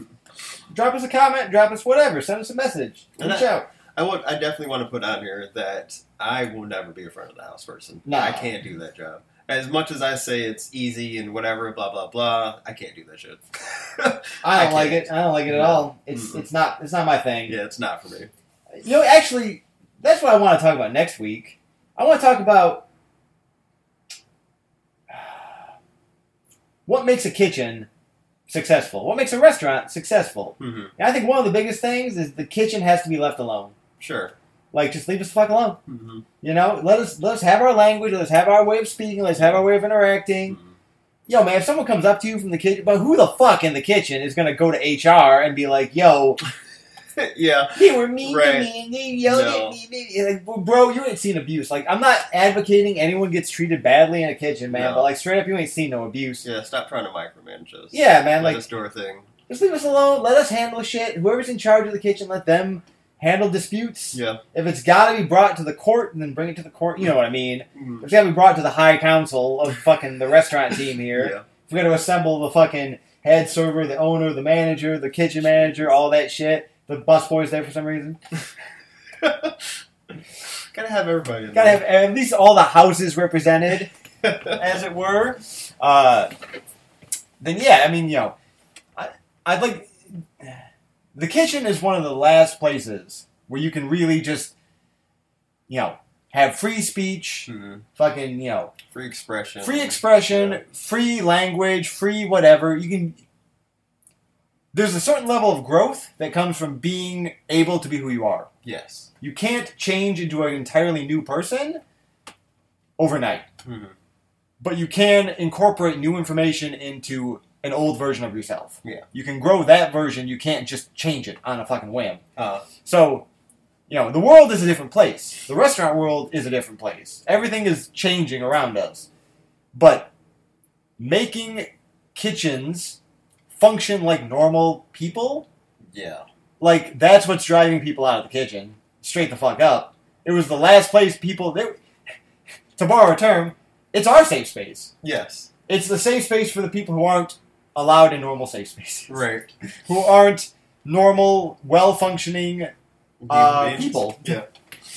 Drop us a comment, drop us whatever, send us a message. And Reach I- out. I would. I definitely want to put on here that I will never be a front of the house person. No. I can't do that job. As much as I say it's easy and whatever, blah blah blah, I can't do that shit. I don't I like it. I don't like it at No. all. It's Mm-mm. it's not it's not my thing. yeah, it's not for me. You know, actually, that's what I want to talk about next week. I want to talk about what makes a kitchen successful. What makes a restaurant successful? Mm-hmm. And I think one of the biggest things is the kitchen has to be left alone. Sure. Like, just leave us the fuck alone. Mm-hmm. You know, let us let us have our language. Let us have our way of speaking. Let's have our way of interacting. Mm-hmm. Yo, man, if someone comes up to you from the kitchen, but who the fuck in the kitchen is gonna go to HR and be like, "Yo, yeah. they were mean to Right. me, and they yelled No. at me." they- Like, well, bro, you ain't seen abuse. Like, I'm not advocating anyone gets treated badly in a kitchen, man. No. But like, straight up, you ain't seen no abuse. Yeah. Stop trying to micromanage us. Yeah, man. Let Like, us do our thing. just leave us alone. Let us handle shit. Whoever's in charge of the kitchen, let them handle disputes. Yeah. If it's got to be brought to the court, and then bring it to the court. You know what I mean? Mm. It's got to be brought to the high council of fucking the restaurant team here. Yeah. If we got to assemble the fucking head server, the owner, the manager, the kitchen manager, all that shit. The busboy's there for some reason. Gotta have everybody. In Gotta have at least all the houses represented, as it were. Uh, then yeah, I mean, you know, I, I'd like the kitchen is one of the last places where you can really just, you know, have free speech, Mhm. fucking, you know, Free expression. free expression, Yeah. free language, free whatever. You can. There's a certain level of growth that comes from being able to be who you are. Yes. You can't change into an entirely new person overnight, Mhm. but you can incorporate new information into an old version of yourself. Yeah. You can grow that version. You can't just change it on a fucking whim. Uh, So, you know, the world is a different place. The restaurant world is a different place. Everything is changing around us. But making kitchens function like normal people, yeah. like that's what's driving people out of the kitchen. Straight the fuck up. It was the last place people they, to borrow a term, it's our safe space. Yes. It's the safe space for the people who aren't allowed in normal safe spaces. Right. Who aren't normal, well functioning Uh, people. Yeah.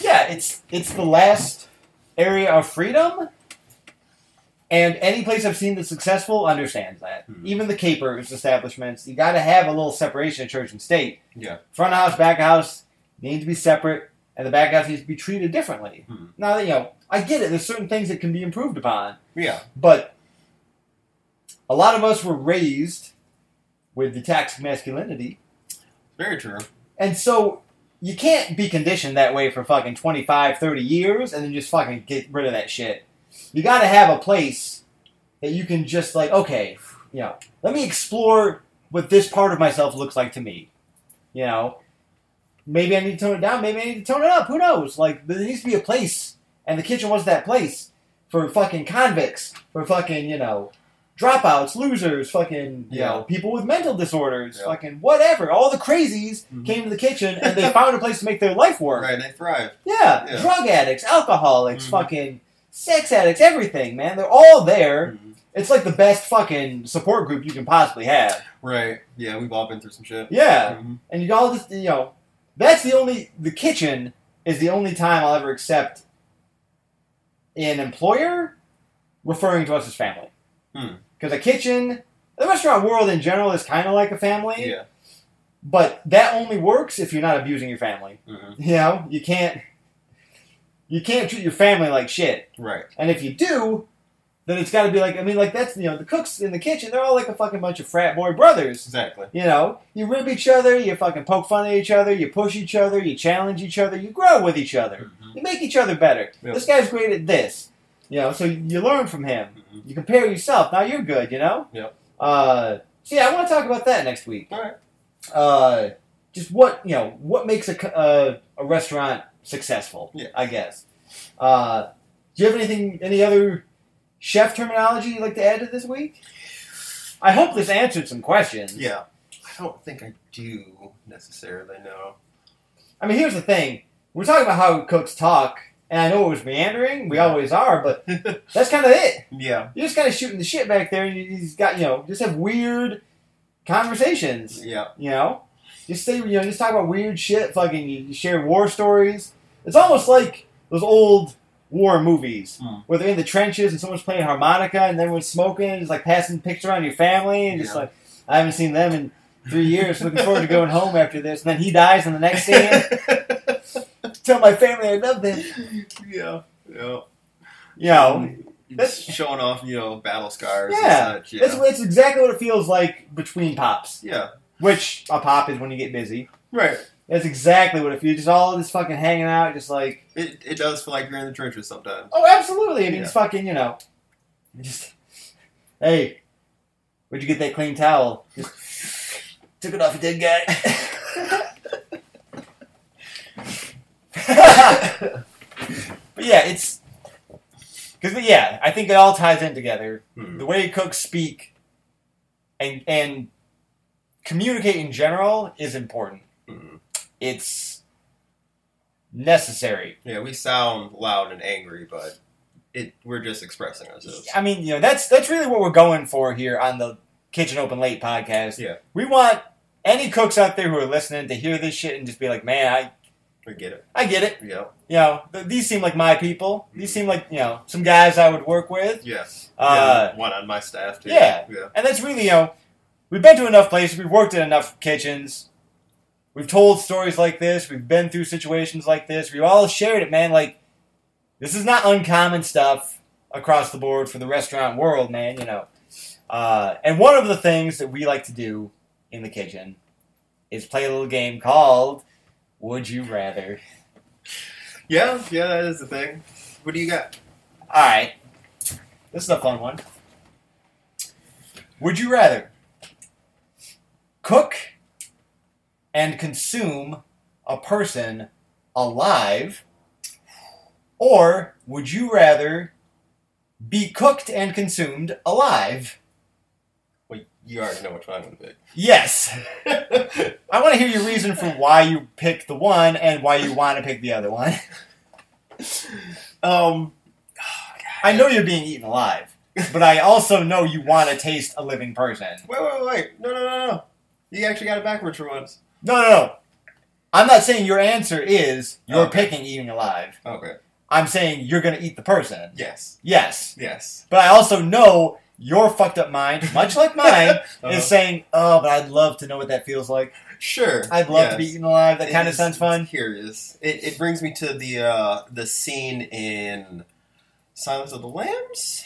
Yeah, it's it's the last area of freedom, and any place I've seen that's successful understands that. Mhm. Even the capers establishments, you got to have a little separation of church and state. Yeah. Front of house, back of house need to be separate, and the back of house needs to be treated differently. Mhm. Now that you know, I get it. There's certain things that can be improved upon, Yeah. but a lot of us were raised with the toxic masculinity. Very true. And so you can't be conditioned that way for fucking 25, 30 years and then just fucking get rid of that shit. You got to have a place that you can just like, okay, you know, let me explore what this part of myself looks like to me. You know, maybe I need to tone it down, maybe I need to tone it up. Who knows? Like, there needs to be a place, and the kitchen was that place for fucking convicts, for fucking, you know, dropouts, losers, fucking, you Yeah. know, people with mental disorders, Yeah. fucking whatever. All the crazies Mhm. came to the kitchen and they found a place to make their life work. Right. They thrive. Yeah, Yeah. drug addicts, alcoholics, Mhm. fucking sex addicts, everything, man. They're all there. Mhm. It's like the best fucking support group you can possibly have. Right. Yeah. We've all been through some shit. Yeah. Mhm. And you all just, you know, that's the only, the kitchen is the only time I'll ever accept an employer referring to us as family. Hmm. Because a kitchen, the restaurant world in general is kind of like a family, Yeah. but that only works if you're not abusing your family. Mhm. You know, you can't, you can't treat your family like shit. Right. And if you do, then it's got to be like, I mean, like that's, you know, the cooks in the kitchen, they're all like a fucking bunch of frat boy brothers. Exactly. You know, you rib each other, you fucking poke fun at each other, you push each other, you challenge each other, you grow with each other. Mhm. You make each other better. Yep. This guy's great at this. You know, so you learn from him. Mhm. You compare yourself. Now you're good, you know? Yep. Uh, so yeah, I want to talk about that next week. All right. Uh, just what, you know, what makes a, uh, a restaurant successful, Yeah. I guess. Uh, do you have anything, any other chef terminology you'd like to add to this week? I hope this answered some questions. Yeah. I don't think I do necessarily know. I mean, here's the thing. We're talking about how cooks talk, and I know it was meandering. We always are, but that's kind of it. yeah. You're just kind of shooting the shit back there, and you- you've got, you know, just have weird conversations. Yeah. You know, just say, you know, just talk about weird shit. Fucking, you, share war stories. It's almost like those old war movies Hmm. where they're in the trenches and someone's playing harmonica and everyone's smoking, and just like passing pictures around your family, and just Yeah. like, I haven't seen them in three years. Looking forward to going home after this. And then he dies in the next scene. Tell my family I love them. yeah. Yeah. You know, That's showing off, you know, battle scars Yeah. and such. It's, Yeah. it's exactly what it feels like between pops. yeah. Which a pop is when you get busy. Right. That's exactly what it feels. Just all this fucking hanging out, just like It, it does feel like you're in the trenches sometimes. oh, absolutely. I mean, Yeah. it's fucking you know, just hey, where'd you get that clean towel? Just took it off a dead guy. but yeah, it's because yeah, I think it all ties in together. Hmm. the way cooks speak and and communicate in general is important. Mhm. It's necessary. Yeah, we sound loud and angry, but it we're just expressing ourselves. I mean, you know, that's that's really what we're going for here on the Kitchen Open Late podcast. Yeah. We want any cooks out there who are listening to hear this shit and just be like, man, I We get it. I get it. Yeah. You know, th- these seem like my people. These seem like you know some guys I would work with. Yes. Uh, yeah, one on my staff too. yeah. Yeah. And that's really, you know, we've been to enough places, we've worked in enough kitchens, we've told stories like this, we've been through situations like this, we've all shared it, man. Like, this is not uncommon stuff across the board for the restaurant world, man, you know. Uh, and one of the things that we like to do in the kitchen is play a little game called Would You Rather? Yeah, yeah, that is the thing. What do you got? Alright. This is a fun one. Would you rather cook and consume a person alive, or would you rather be cooked and consumed alive? You already know which one I'm gonna pick. Yes. I want to hear your reason for why you picked the one and why you want to pick the other one. um, I know you're being eaten alive, but I also know you want to taste a living person. wait, wait, wait, no, no, no, no. You actually got it backwards for once. No, no, no. I'm not saying your answer is you're Okay. picking eating alive. Okay. I'm saying you're going to eat the person. Yes. Yes. Yes. But I also know your fucked up mind, much like mine, Uh-huh. is saying, oh, but I'd love to know what that feels like. Sure. I'd love to be eaten alive. That It kind of sounds fun. Curious. It, it brings me to the uh, the scene in Silence of the Lambs,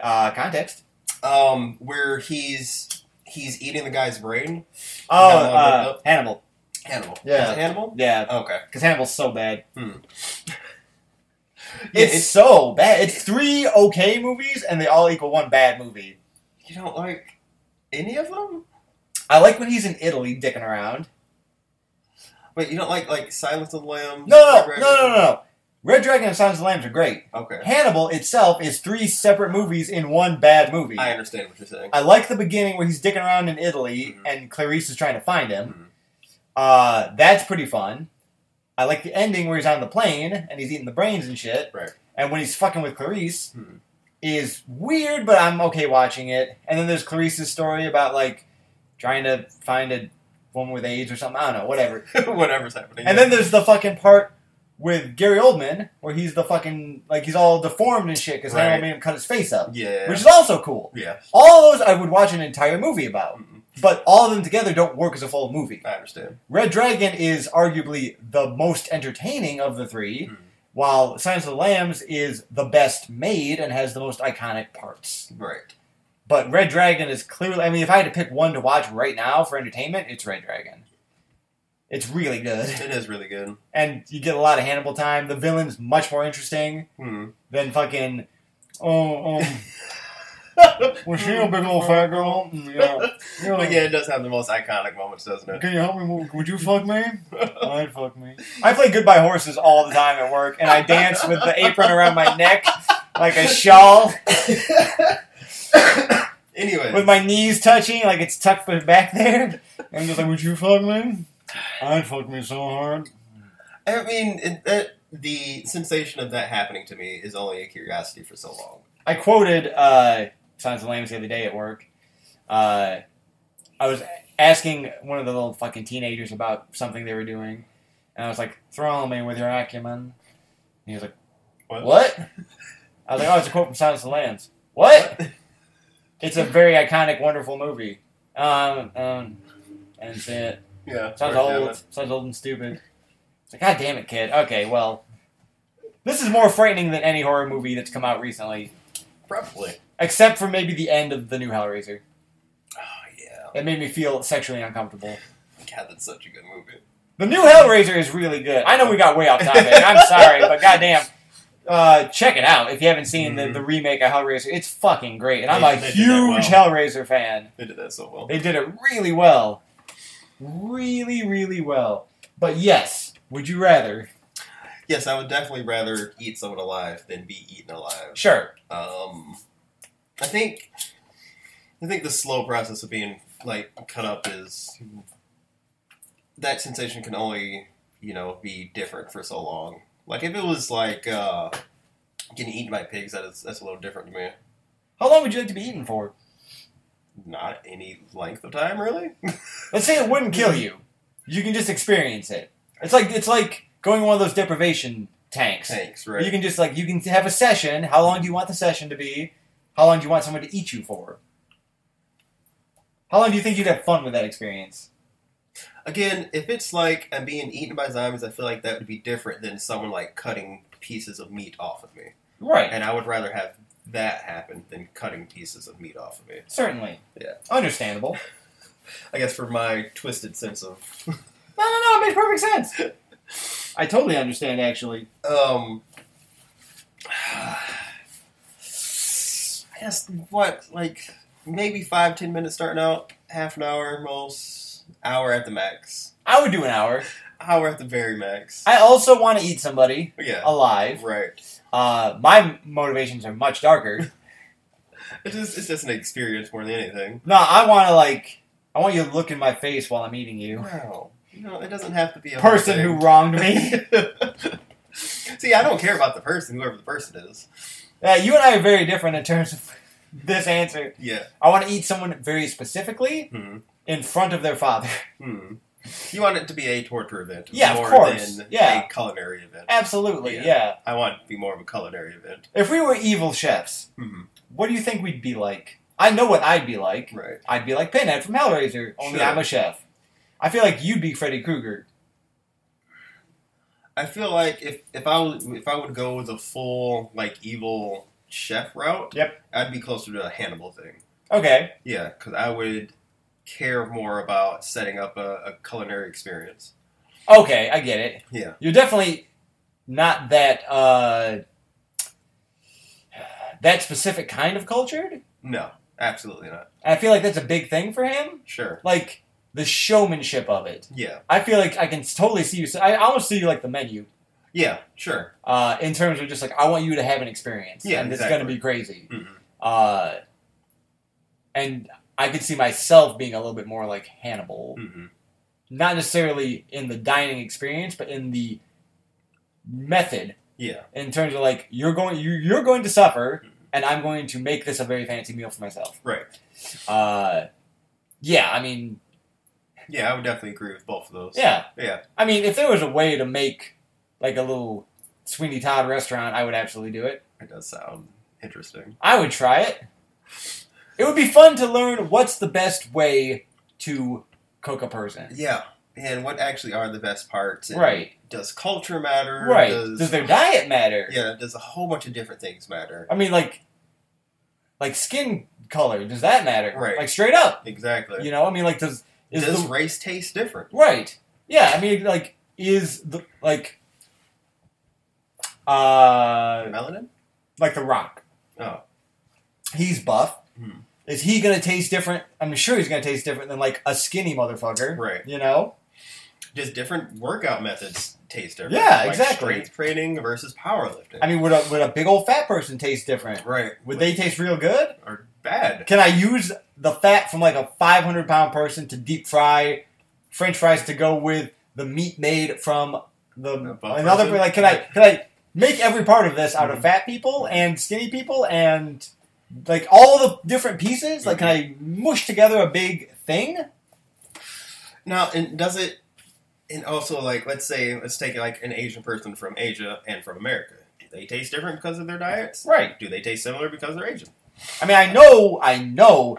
Uh, context. um, where he's he's eating the guy's brain. Oh, uh. Hannibal. Hannibal. Yeah. Is it Hannibal. Yeah, Okay. because Hannibal's so bad. Yeah, It's, it's so bad. It's three okay movies, and they all equal one bad movie. you don't like any of them. I like when he's in Italy dicking around. Wait, you don't like like Silence of the Lambs? No, no, no, no, no, no. Red Dragon and Silence of the Lambs are great. Okay, Hannibal itself is three separate movies in one bad movie. I understand what you're saying. I like the beginning where he's dicking around in Italy Mhm. and Clarice is trying to find him. Mhm. Uh, that's pretty fun. I like the ending where he's on the plane and he's eating the brains and shit. Right. And when he's fucking with Clarice Mhm. is weird, but I'm okay watching it. And then there's Clarice's story about like trying to find a woman with AIDS or something. I don't know, whatever. Whatever's happening. And then there's the fucking part with Gary Oldman where he's the fucking like he's all deformed and shit because Right. Hannibal made him cut his face up, yeah, which is also cool. yeah, All those I would watch an entire movie about, Mhm. But all of them together don't work as a full movie. I understand. Red Dragon is arguably the most entertaining of the three, Mhm. while Silence of the Lambs is the best made and has the most iconic parts. Right. But Red Dragon is clearly, I mean, if I had to pick one to watch right now for entertainment, it's Red Dragon. It's really good. It is really good. And you get a lot of Hannibal time. The villain's much more interesting Hmm. than fucking, oh, um, was she a big old fat girl? Mm, Yeah. yeah. But yeah, it does have the most iconic moments, doesn't it? Can you help me? Would you fuck me? I'd fuck me. I play Goodbye Horses all the time at work, and I dance with the apron around my neck like a shawl, anyway, with my knees touching, like it's tucked back there. And I'm just like, would you fuck me? I'd fuck me so hard. I mean, it, that, the sensation of that happening to me is only a curiosity for so long. I quoted uh, Silence of the Lambs the other day at work. Uh, I was asking one of the little fucking teenagers about something they were doing, and I was like, "Throw me with your acumen." And he was like, What? "What?" I was like, "Oh, it's a quote from Silence of the Lambs." What? It's a very iconic, wonderful movie. Um, um, and that's it. Yeah, Sounds old. it. Sounds old and stupid. It's like, God damn it, kid. Okay, well, this is more frightening than any horror movie that's come out recently, Probably. Except for maybe the end of the new Hellraiser. Oh yeah. It made me feel sexually uncomfortable. God, that's such a good movie. The new Hellraiser is really good. I know we got way off topic. I'm sorry, but goddamn. Uh, check it out if you haven't seen the, Mhm. the remake of Hellraiser. It's fucking great, and I'm a they did that huge well. Hellraiser fan. They did that so well. They did it really well, really, really well. But yes, would you rather? Yes, I would definitely rather eat someone alive than be eaten alive. Sure. Um, I think, I think the slow process of being like cut up is that sensation can only you know, be different for so long. Like if it was like uh, getting eaten by pigs, that is that's a little different to me. How long would you like to be eaten for? Not any length of time, really. Let's say it wouldn't kill you. You can just experience it. It's like it's like going in one of those deprivation tanks. Tanks, right? You can just like you can have a session. How long do you want the session to be? How long do you want someone to eat you for? How long do you think you'd have fun with that experience? Again, if it's like I'm being eaten by zombies, I feel like that would be different than someone like cutting pieces of meat off of me. Right. And I would rather have that happen than cutting pieces of meat off of me. Certainly. Yeah. Understandable. I guess for my twisted sense of No, no, no. It makes perfect sense. I totally understand. Actually. um I guess what, like maybe five, ten minutes starting out, half an hour most, hour at the max. I would do an hour. Hour at the very max. I also want to eat somebody yeah. alive. Right. Uh, my motivations are much darker. It's just it's just an experience more than anything. No, I want to like. I want you to look in my face while I'm eating you. Wow. You know, it doesn't have to be a Person who wronged me. See, I don't care about the person, whoever the person is. Yeah, you and I are very different in terms of this answer. Yeah. I want to eat someone very specifically Hmm. in front of their father. Hmm. You want it to be a torture event, Yeah, of course. than Yeah. a culinary event. Absolutely, Yeah. yeah. I want it to be more of a culinary event. If we were evil chefs, Hmm. what do you think we'd be like? I know what I'd be like. Right. I'd be like Pinhead from Hellraiser, only Sure. I'm a chef. I feel like you'd be Freddy Krueger. I feel like if if I would if I would go the full like evil chef route, Yep. I'd be closer to a Hannibal thing. Okay. Yeah, because I would care more about setting up a, a culinary experience. Okay, I get it. Yeah. You're definitely not that uh that specific kind of cultured. No, absolutely not. I feel like that's a big thing for him. Sure. Like the showmanship of it. Yeah. I feel like I can totally see you. I almost see you like the menu. Yeah. Sure. Uh, in terms of just like I want you to have an experience. Yeah, and it's going to be crazy. Mhm. Uh, and I could see myself being a little bit more like Hannibal, hmm not necessarily in the dining experience, but in the method. Yeah. In terms of like you're going, you, you're going to suffer, and I'm going to make this a very fancy meal for myself. Right. Uh, yeah, I mean, Yeah, I would definitely agree with both of those. yeah, Yeah. I mean, if there was a way to make like a little Sweeney Todd restaurant, I would absolutely do it. It does sound interesting. I would try it. It would be fun to learn what's the best way to cook a person. Yeah. And what actually are the best parts? And Right. Does culture matter? Right. Does, Does their diet matter? yeah. Does a whole bunch of different things matter? I mean, like, like skin color. Does that matter? Right. Like straight up. Exactly. You know. I mean, like, does is does the race taste different? right? Yeah. I mean, like, is the like, uh, Melanin? like the Rock. Oh. He's buff. Hmm. Is he gonna taste different? I'm sure he's gonna taste different than like a skinny motherfucker. Right. You know. Does different workout methods taste different? Yeah, Like exactly. Strength training versus powerlifting. I mean, would a would a big old fat person taste different? right. Would they taste real good? Or bad? Can I use the fat from like a 500 pound person to deep fry French fries to go with the meat made from the another? person? Like, can I can I make every part of this out of Mhm. fat people and skinny people and like all the different pieces? Like, can I mush together a big thing? Now, and does it? And also, like, let's say, let's take like an Asian person from Asia and from America. Do they taste different because of their diets? Right. Do they taste similar because they're Asian? I mean, I know, I know.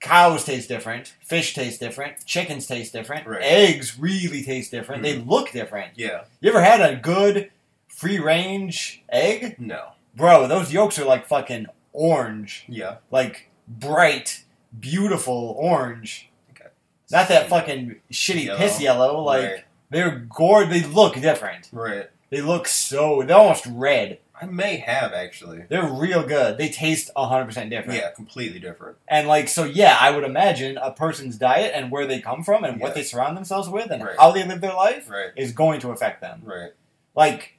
Cows taste different. Fish taste different. Chickens taste different. Right. Eggs really taste different. They hmm. look different. Yeah. You ever had a good free range egg? No. Bro, those yolks are like fucking orange. Yeah. Like bright, beautiful orange. Okay. Not that fucking shitty Yellow. piss yellow. Like right. they're gored. They look different. Right. They look so. They're almost red. I may have actually. They're real good. They taste hundred percent different. Yeah, completely different. And like so, yeah, I would imagine a person's diet and where they come from and what they surround themselves with and Right. how they live their life Right. is going to affect them. Right. Like,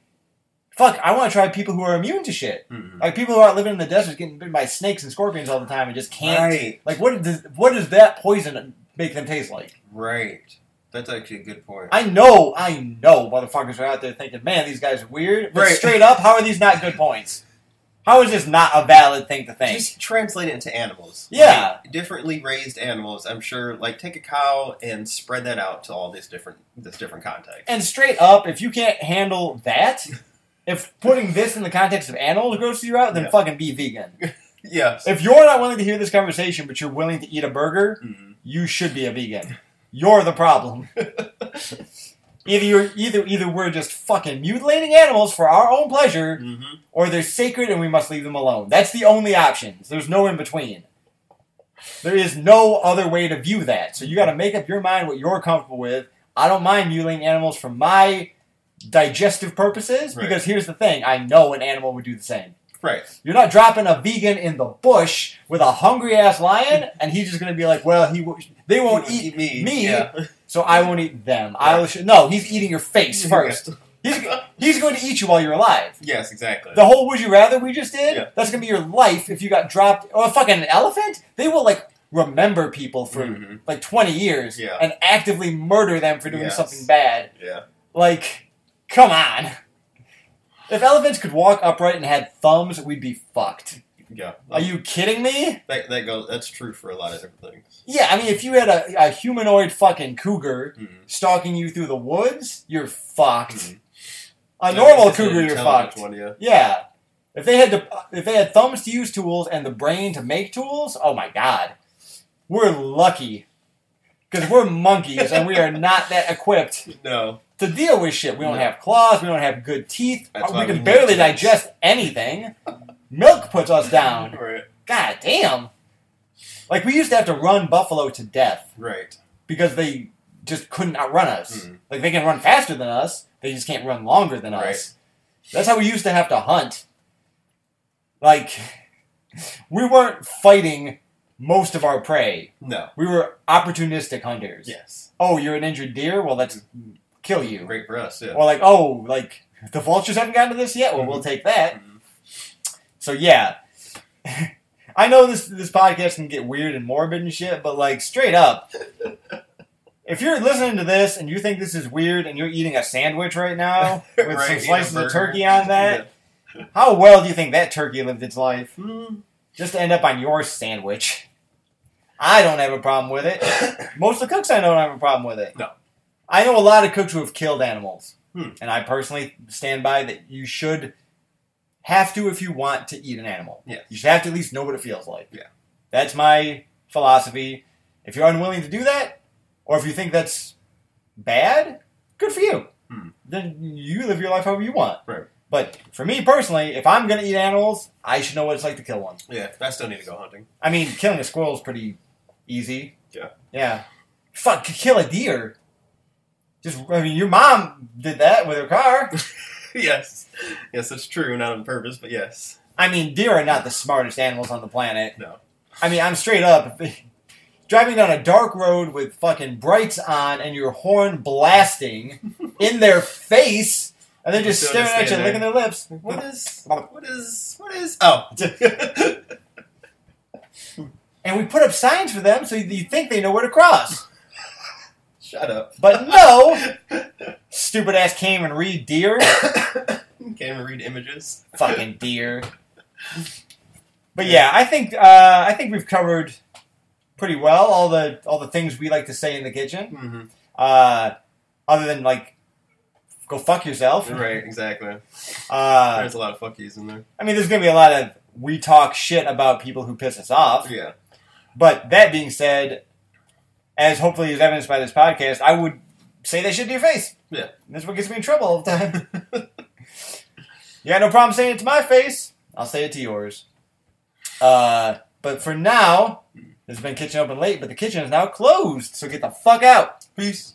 fuck, I want to try people who are immune to shit. Mhm. Like people who are living in the desert, getting bitten by snakes and scorpions all the time, and just can't. Right. Like, what does what does that poison make them taste like? Right. That's actually a good point. I know, I know, motherfuckers are out there thinking, "Man, these guys are weird." But Right. straight up, how are these not good points? How is this not a valid thing to think? Just translate it into animals. Yeah. Like, differently raised animals. I'm sure. Like take a cow and spread that out to all these different this different context. And straight up, if you can't handle that, if putting this in the context of animals grosses you out, then Yeah. fucking be vegan. yes. If you're not willing to hear this conversation, but you're willing to eat a burger, Mhm. you should be a vegan. You're the problem. either you're either either we're just fucking mutilating animals for our own pleasure, Mhm. or they're sacred and we must leave them alone. That's the only options. There's no in between. There is no other way to view that. So you got to make up your mind what you're comfortable with. I don't mind mutilating animals for my digestive purposes Right. because here's the thing: I know an animal would do the same. Right. You're not dropping a vegan in the bush with a hungry ass lion, and he's just gonna be like, "Well, he w- they won't eat me. me, Yeah. so I won't eat them." I will sh- no, he's eating your face first. He's he's going to eat you while you're alive. Yes, exactly. The whole "Would you rather" we just did, Yeah. that's gonna be your life if you got dropped. Or a fucking an elephant, they will like remember people for Mhm. like 20 years Yeah. and actively murder them for doing Yes. something bad. Yeah. Like, come on. If elephants could walk upright and had thumbs, we'd be fucked. Yeah. Are you kidding me? That, that goes. That's true for a lot of different things. Yeah, I mean, if you had a, a humanoid fucking cougar Mhm. stalking you through the woods, you're fucked. Mhm. A normal cougar, you're fucked. One, yeah. Yeah. If they had to, if they had thumbs to use tools and the brain to make tools, oh my god, we're lucky because we're monkeys and we are not that equipped No. to deal with shit. We don't have claws. We don't have good teeth. That's we why can we need barely teeth. digest anything. Milk puts us down. Right. God damn. Like we used to have to run buffalo to death Right. because they just couldn't outrun us. Mhm. Like they can run faster than us, they just can't run longer than Right. us. That's how we used to have to hunt. Like we weren't fighting most of our prey. No. We were opportunistic hunters. Yes. Oh, you're an injured deer? Well, let's kill you. Great for us. Yeah. Or like, oh, like the vultures haven't gotten to this yet. Well, we'll take that. Mhm. So yeah, I know this this podcast can get weird and morbid and shit, but like straight up, if you're listening to this and you think this is weird and you're eating a sandwich right now with Right, some slices of turkey on that, how well do you think that turkey lived its life Mm. just to end up on your sandwich? I don't have a problem with it. Most of the cooks I know don't have a problem with it. No. I know a lot of cooks who have killed animals. Hmm. And I personally stand by that you should have to if you want to eat an animal. Yes. You should have to at least know what it feels like. Yeah. That's my philosophy. If you're unwilling to do that, or if you think that's bad, good for you. Hmm. Then you live your life however you want. Right. But for me personally, if I'm going to eat animals, I should know what it's like to kill one. Yeah. I still need to go hunting. I mean, killing a squirrel is pretty easy. Yeah. Yeah. Fuck, kill a deer. Just, I mean, your mom did that with her car. yes. Yes, that's true. Not on purpose, but yes. I mean, deer are not the smartest animals on the planet. No. I mean, I'm straight up. Driving down a dark road with fucking brights on and your horn blasting in their face, and they're just staring at you, stand licking their lips. What is? What is? What is? Oh. And we put up signs for them so you think they know where to cross. Shut up. But no! Stupid ass came and read deer. Can't even read images. fucking deer. But yeah, I think uh, I think we've covered pretty well all the all the things we like to say in the kitchen. hmm Uh, other than like, go fuck yourself. Right. Exactly. Uh, There's a lot of fuckies in there. I mean, there's gonna be a lot of we talk shit about people who piss us off. Yeah. But that being said, as hopefully is evidenced by this podcast, I would say that shit to your face. Yeah. That's what gets me in trouble all the time. you got no problem saying it to my face. I'll say it to yours. Uh, but for now, has been Kitchen Open Late, but the kitchen is now closed, so get the fuck out. Peace.